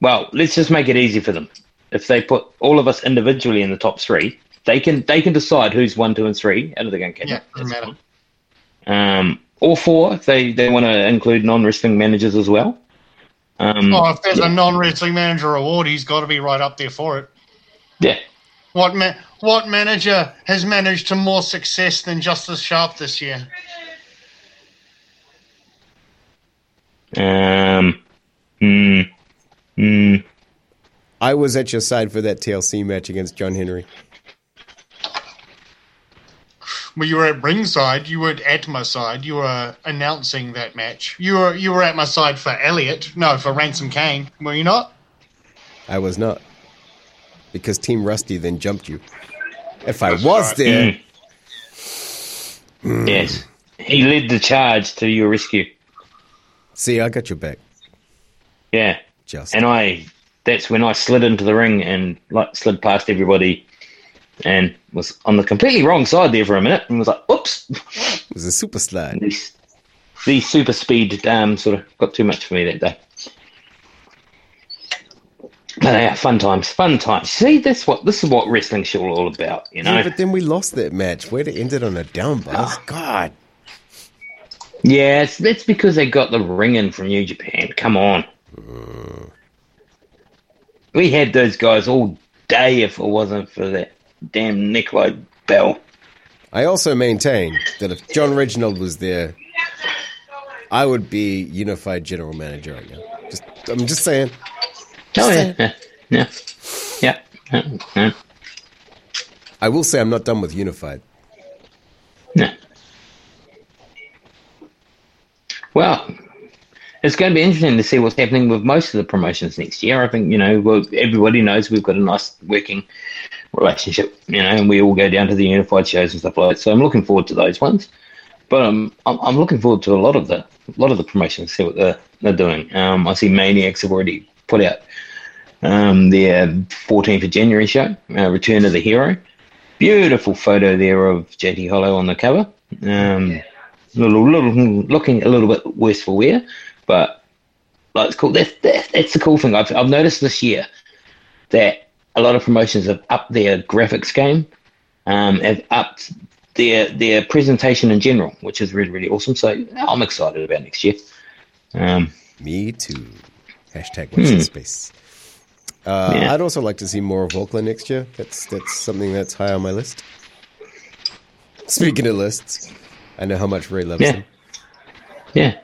Well, let's just make it easy for them. If they put all of us individually in the top three, they can they can decide who's one, two, and three out of the game Yeah, doesn't matter. Um, or four if they, they want to include non wrestling managers as well. Um, Oh, if there's yeah. a non-wrestling manager award, he's got to be right up there for it. yeah. What ma- what manager has managed to more success than Justice Sharp this year? Um, mm, mm, I was at your side for that TLC match against John Henry. Well, you were at ringside. You weren't at my side. You were announcing that match. You were you were at my side for Elliot. No, for Ransom Kane. Were you not? I was not because Team Rusty then jumped you. If I was there, yes. He led the charge to your rescue. see, I got your back. Yeah. Just And I, that's when I slid into the ring and like slid past everybody and was on the completely wrong side there for a minute and was like, oops. it was a super slide. These, these super speed um, sort of got too much for me that day. But yeah, fun times, fun times. See, that's what this is what wrestling's all all about, you know. Yeah, but then we lost that match. Where it ended on a down buzz. (gasps) God. Yeah, it's, that's because they got the ring in from New Japan. Come on. (sighs) We had those guys all day if it wasn't for that damn Nikolai Bell. I also maintain that if John Reginald was there, I would be unified general manager right now. Just, I'm just saying. Oh yeah, (laughs) yeah, yeah, yeah. yeah. I will say I'm not done with unified. yeah. Well, it's going to be interesting to see what's happening with most of the promotions next year. I think you know, well, everybody knows we've got a nice working relationship, you know, and we all go down to the unified shows and stuff like that. So I'm looking forward to those ones. But um, I'm I'm looking forward to a lot of the a lot of the promotions. See what they're they're doing. Um, I see Maniacs have already put out um, their 14th of January show, uh, Return of the Hero. Beautiful photo there of JT Hollow on the cover. Um, little, little, looking a little bit worse for wear, but like it's cool. That's that, that's the cool thing. I've I've noticed this year that a lot of promotions have upped their graphics game, um, have upped their their presentation in general, which is really really awesome. So I'm excited about next year. Um, Me too. Hashtag what's in space. Uh, Yeah. I'd also like to see more of Auckland next year. That's that's something that's high on my list. Speaking of lists, I know how much Ray loves Yeah. them. Yeah.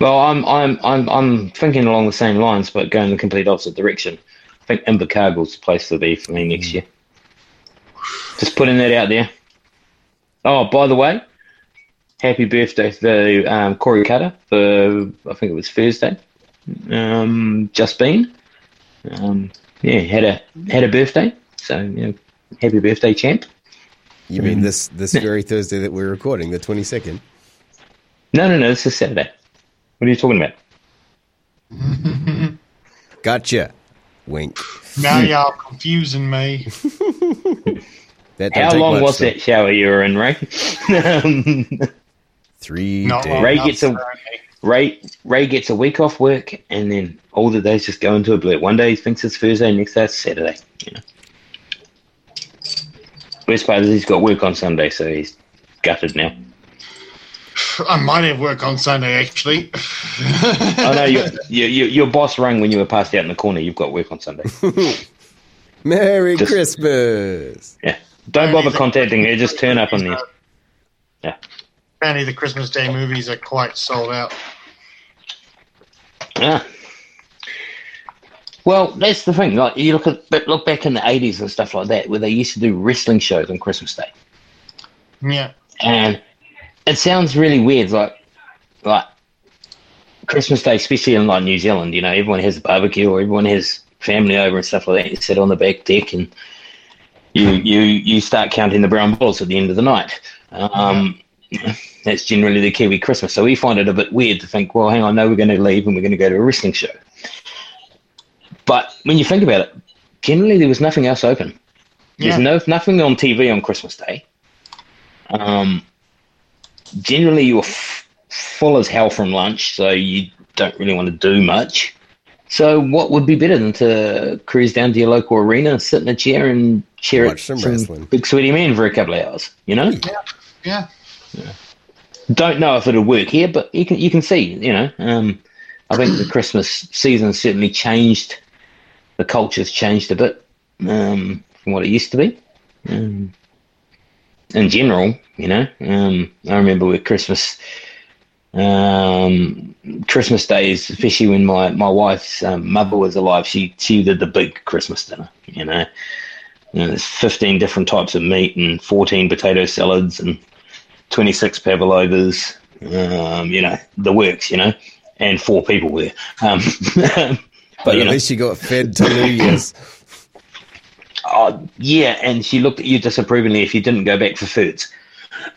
Well, I'm I'm I'm I'm thinking along the same lines, but going the complete opposite direction. I think Invercargill's the place to be for me next year. Just putting that out there. Oh, by the way, happy birthday to um, Corey Cutter for I think it was Thursday. Um, just been. Um, yeah, had a had a birthday. So you know, happy birthday, champ. You mean this this very Thursday that we're recording, the twenty second? No, no, no. This is Saturday. What are you talking about? (laughs) Gotcha. Wink. Now y'all confusing me. (laughs) That How long was though. that shower you were in, Ray? (laughs) um, Three Not days. long Ray enough, gets a- apparently. Ray Ray gets a week off work, and then all the days just go into a blur. One day he thinks it's Thursday, next day it's Saturday. You know. Best part is he's got work on Sunday, so he's gutted now. (laughs) I might have work on Sunday actually. I know your, (laughs) your your your boss rang when you were passed out in the corner. You've got work on Sunday. (laughs) Merry Just- Christmas. Yeah, don't bother contacting her. Just turn up on there. Uh, yeah. Apparently, the Christmas Day movies are quite sold out. Yeah. Well, that's the thing. Like you look at but look back in the eighties and stuff like that, where they used to do wrestling shows on Christmas Day. Yeah, and it sounds really weird like like christmas day especially in like new zealand you know everyone has a barbecue or everyone has family over and stuff like that you sit on the back deck and you you you start counting the brown balls at the end of the night um that's generally the kiwi christmas so we find it a bit weird to think well hang on no we're going to leave and we're going to go to a wrestling show but when you think about it generally there was nothing else open yeah. there's no nothing on TV on Christmas Day. Um, generally, you're f- full as hell from lunch, so you don't really want to do much. So, what would be better than to cruise down to your local arena, sit in a chair, and cheer Watch at some wrestling. big sweaty men for a couple of hours? You know, yeah. Don't know if it'll work here, but you can you can see. You know, um, I think the Christmas season certainly changed. The culture's changed a bit um, from what it used to be. Um, in general, you know, um, I remember with Christmas, um, Christmas days, especially when my my wife's um, mother was alive, she she did the big Christmas dinner. You know, you know, there's 15 different types of meat and 14 potato salads and 26 pavlovas. Um, you know, the works. You know, and four people there. Um, (laughs) But, but you at know, least you got fed (laughs) Year's. Oh, yeah, and she looked at you disapprovingly if you didn't go back for foods.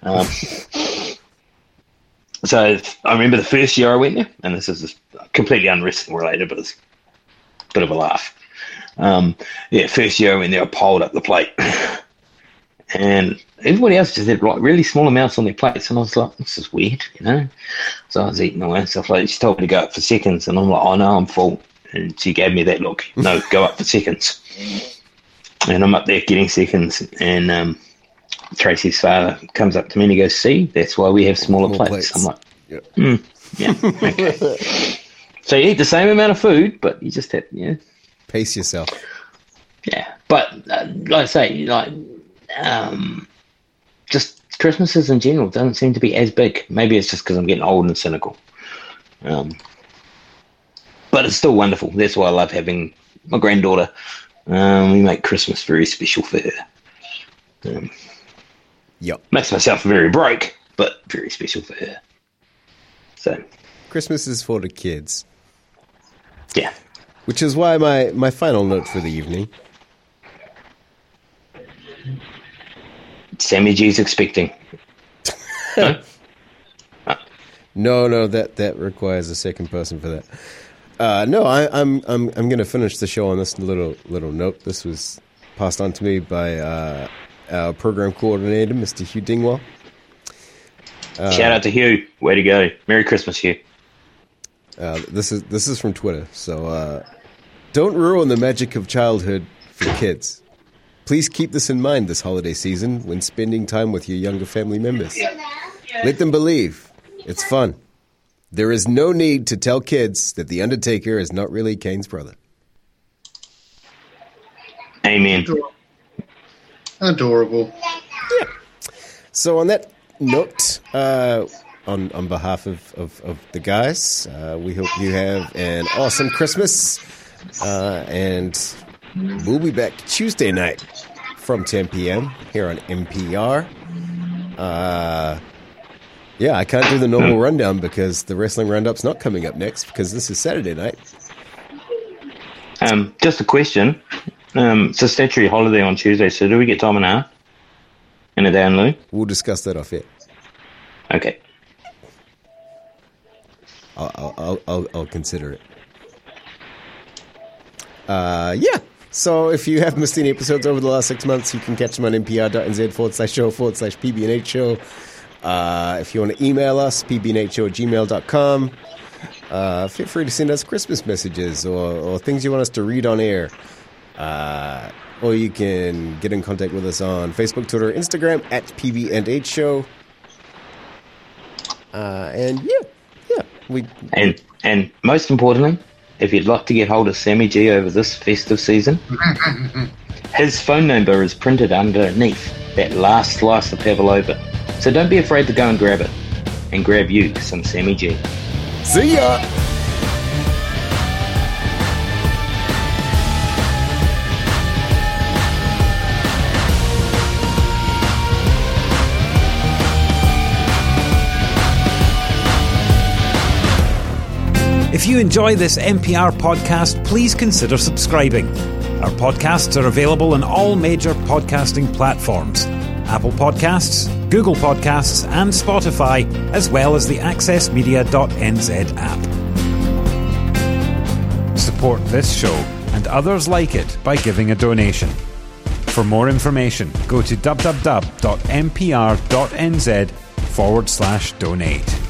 Um, (laughs) so I remember the first year I went there, and this is completely unwrestling related, but it's a bit of a laugh. Um, yeah, first year I went there, I piled up the plate, and everybody else just had like really small amounts on their plates, and I was like, "This is weird," you know. So I was eating away and stuff like. that. She told me to go up for seconds, and I'm like, "Oh no, I'm full," and she gave me that look. No, (laughs) go up for seconds and I'm up there getting seconds, and um, Tracy's father comes up to me and he goes, "See, that's why we have smaller Small plates." plates. I'm like, Yep. "Hmm, "Yeah, okay." (laughs) so you eat the same amount of food, but you just have yeah, Pace yourself. Yeah, but uh, like I say, like um, just Christmases in general doesn't seem to be as big. Maybe it's just because I'm getting old and cynical. Um, but it's still wonderful. That's why I love having my granddaughter. Um, we make Christmas very special for her. Um, Yep. makes myself very broke, but very special for her. So Christmas is for the kids, yeah, which is why my, my final note for the evening. Sammy G's expecting. (laughs) No, no, that that requires a second person for that. Uh, no, I, I'm I'm I'm going to finish the show on this little little note. This was passed on to me by uh, our program coordinator, Mr. Hugh Dingwall. Shout out to Hugh. Way to go. Merry Christmas, Hugh. Uh, this is this is from Twitter. So uh, don't ruin the magic of childhood for kids. Please keep this in mind this holiday season when spending time with your younger family members. Let them believe it's fun. There is no need to tell kids that the Undertaker is not really Kane's brother. Amen. Adorable. Yeah. So on that note, uh, on on behalf of, of, of the guys, uh, we hope you have an awesome Christmas, uh, and we'll be back Tuesday night from 10 p.m. here on MPR. Uh, yeah, I can't do the normal rundown because the wrestling roundup's not coming up next because this is Saturday night. Um, just a question. Um, it's a statutory holiday on Tuesday, so do we get time and a half? And a day in lieu? We'll discuss that off air. Okay. I'll, I'll, I'll, I'll, I'll consider it. Uh, yeah. So if you have missed any episodes over the last six months, you can catch them on mpr.nz forward slash show forward slash pbnh show. Uh, if you want to email us, pbnhshow at gmail.com. Uh, feel free to send us Christmas messages or, or things you want us to read on air. Uh, or you can get in contact with us on Facebook, Twitter, Instagram at pbnh show. Uh, and yeah, yeah, we And and most importantly, if you'd like to get hold of Sammy G over this festive season, (laughs) his phone number is printed underneath that last slice of pavlova. So don't be afraid to go and grab it. And grab you some Sammy G. see ya. You enjoy this MPR podcast, please consider subscribing. Our podcasts are available on all major podcasting platforms Apple Podcasts, Google Podcasts, and Spotify, as well as the AccessMedia.nz app. Support this show and others like it by giving a donation. For more information, go to www.mpr.nz forward slash donate.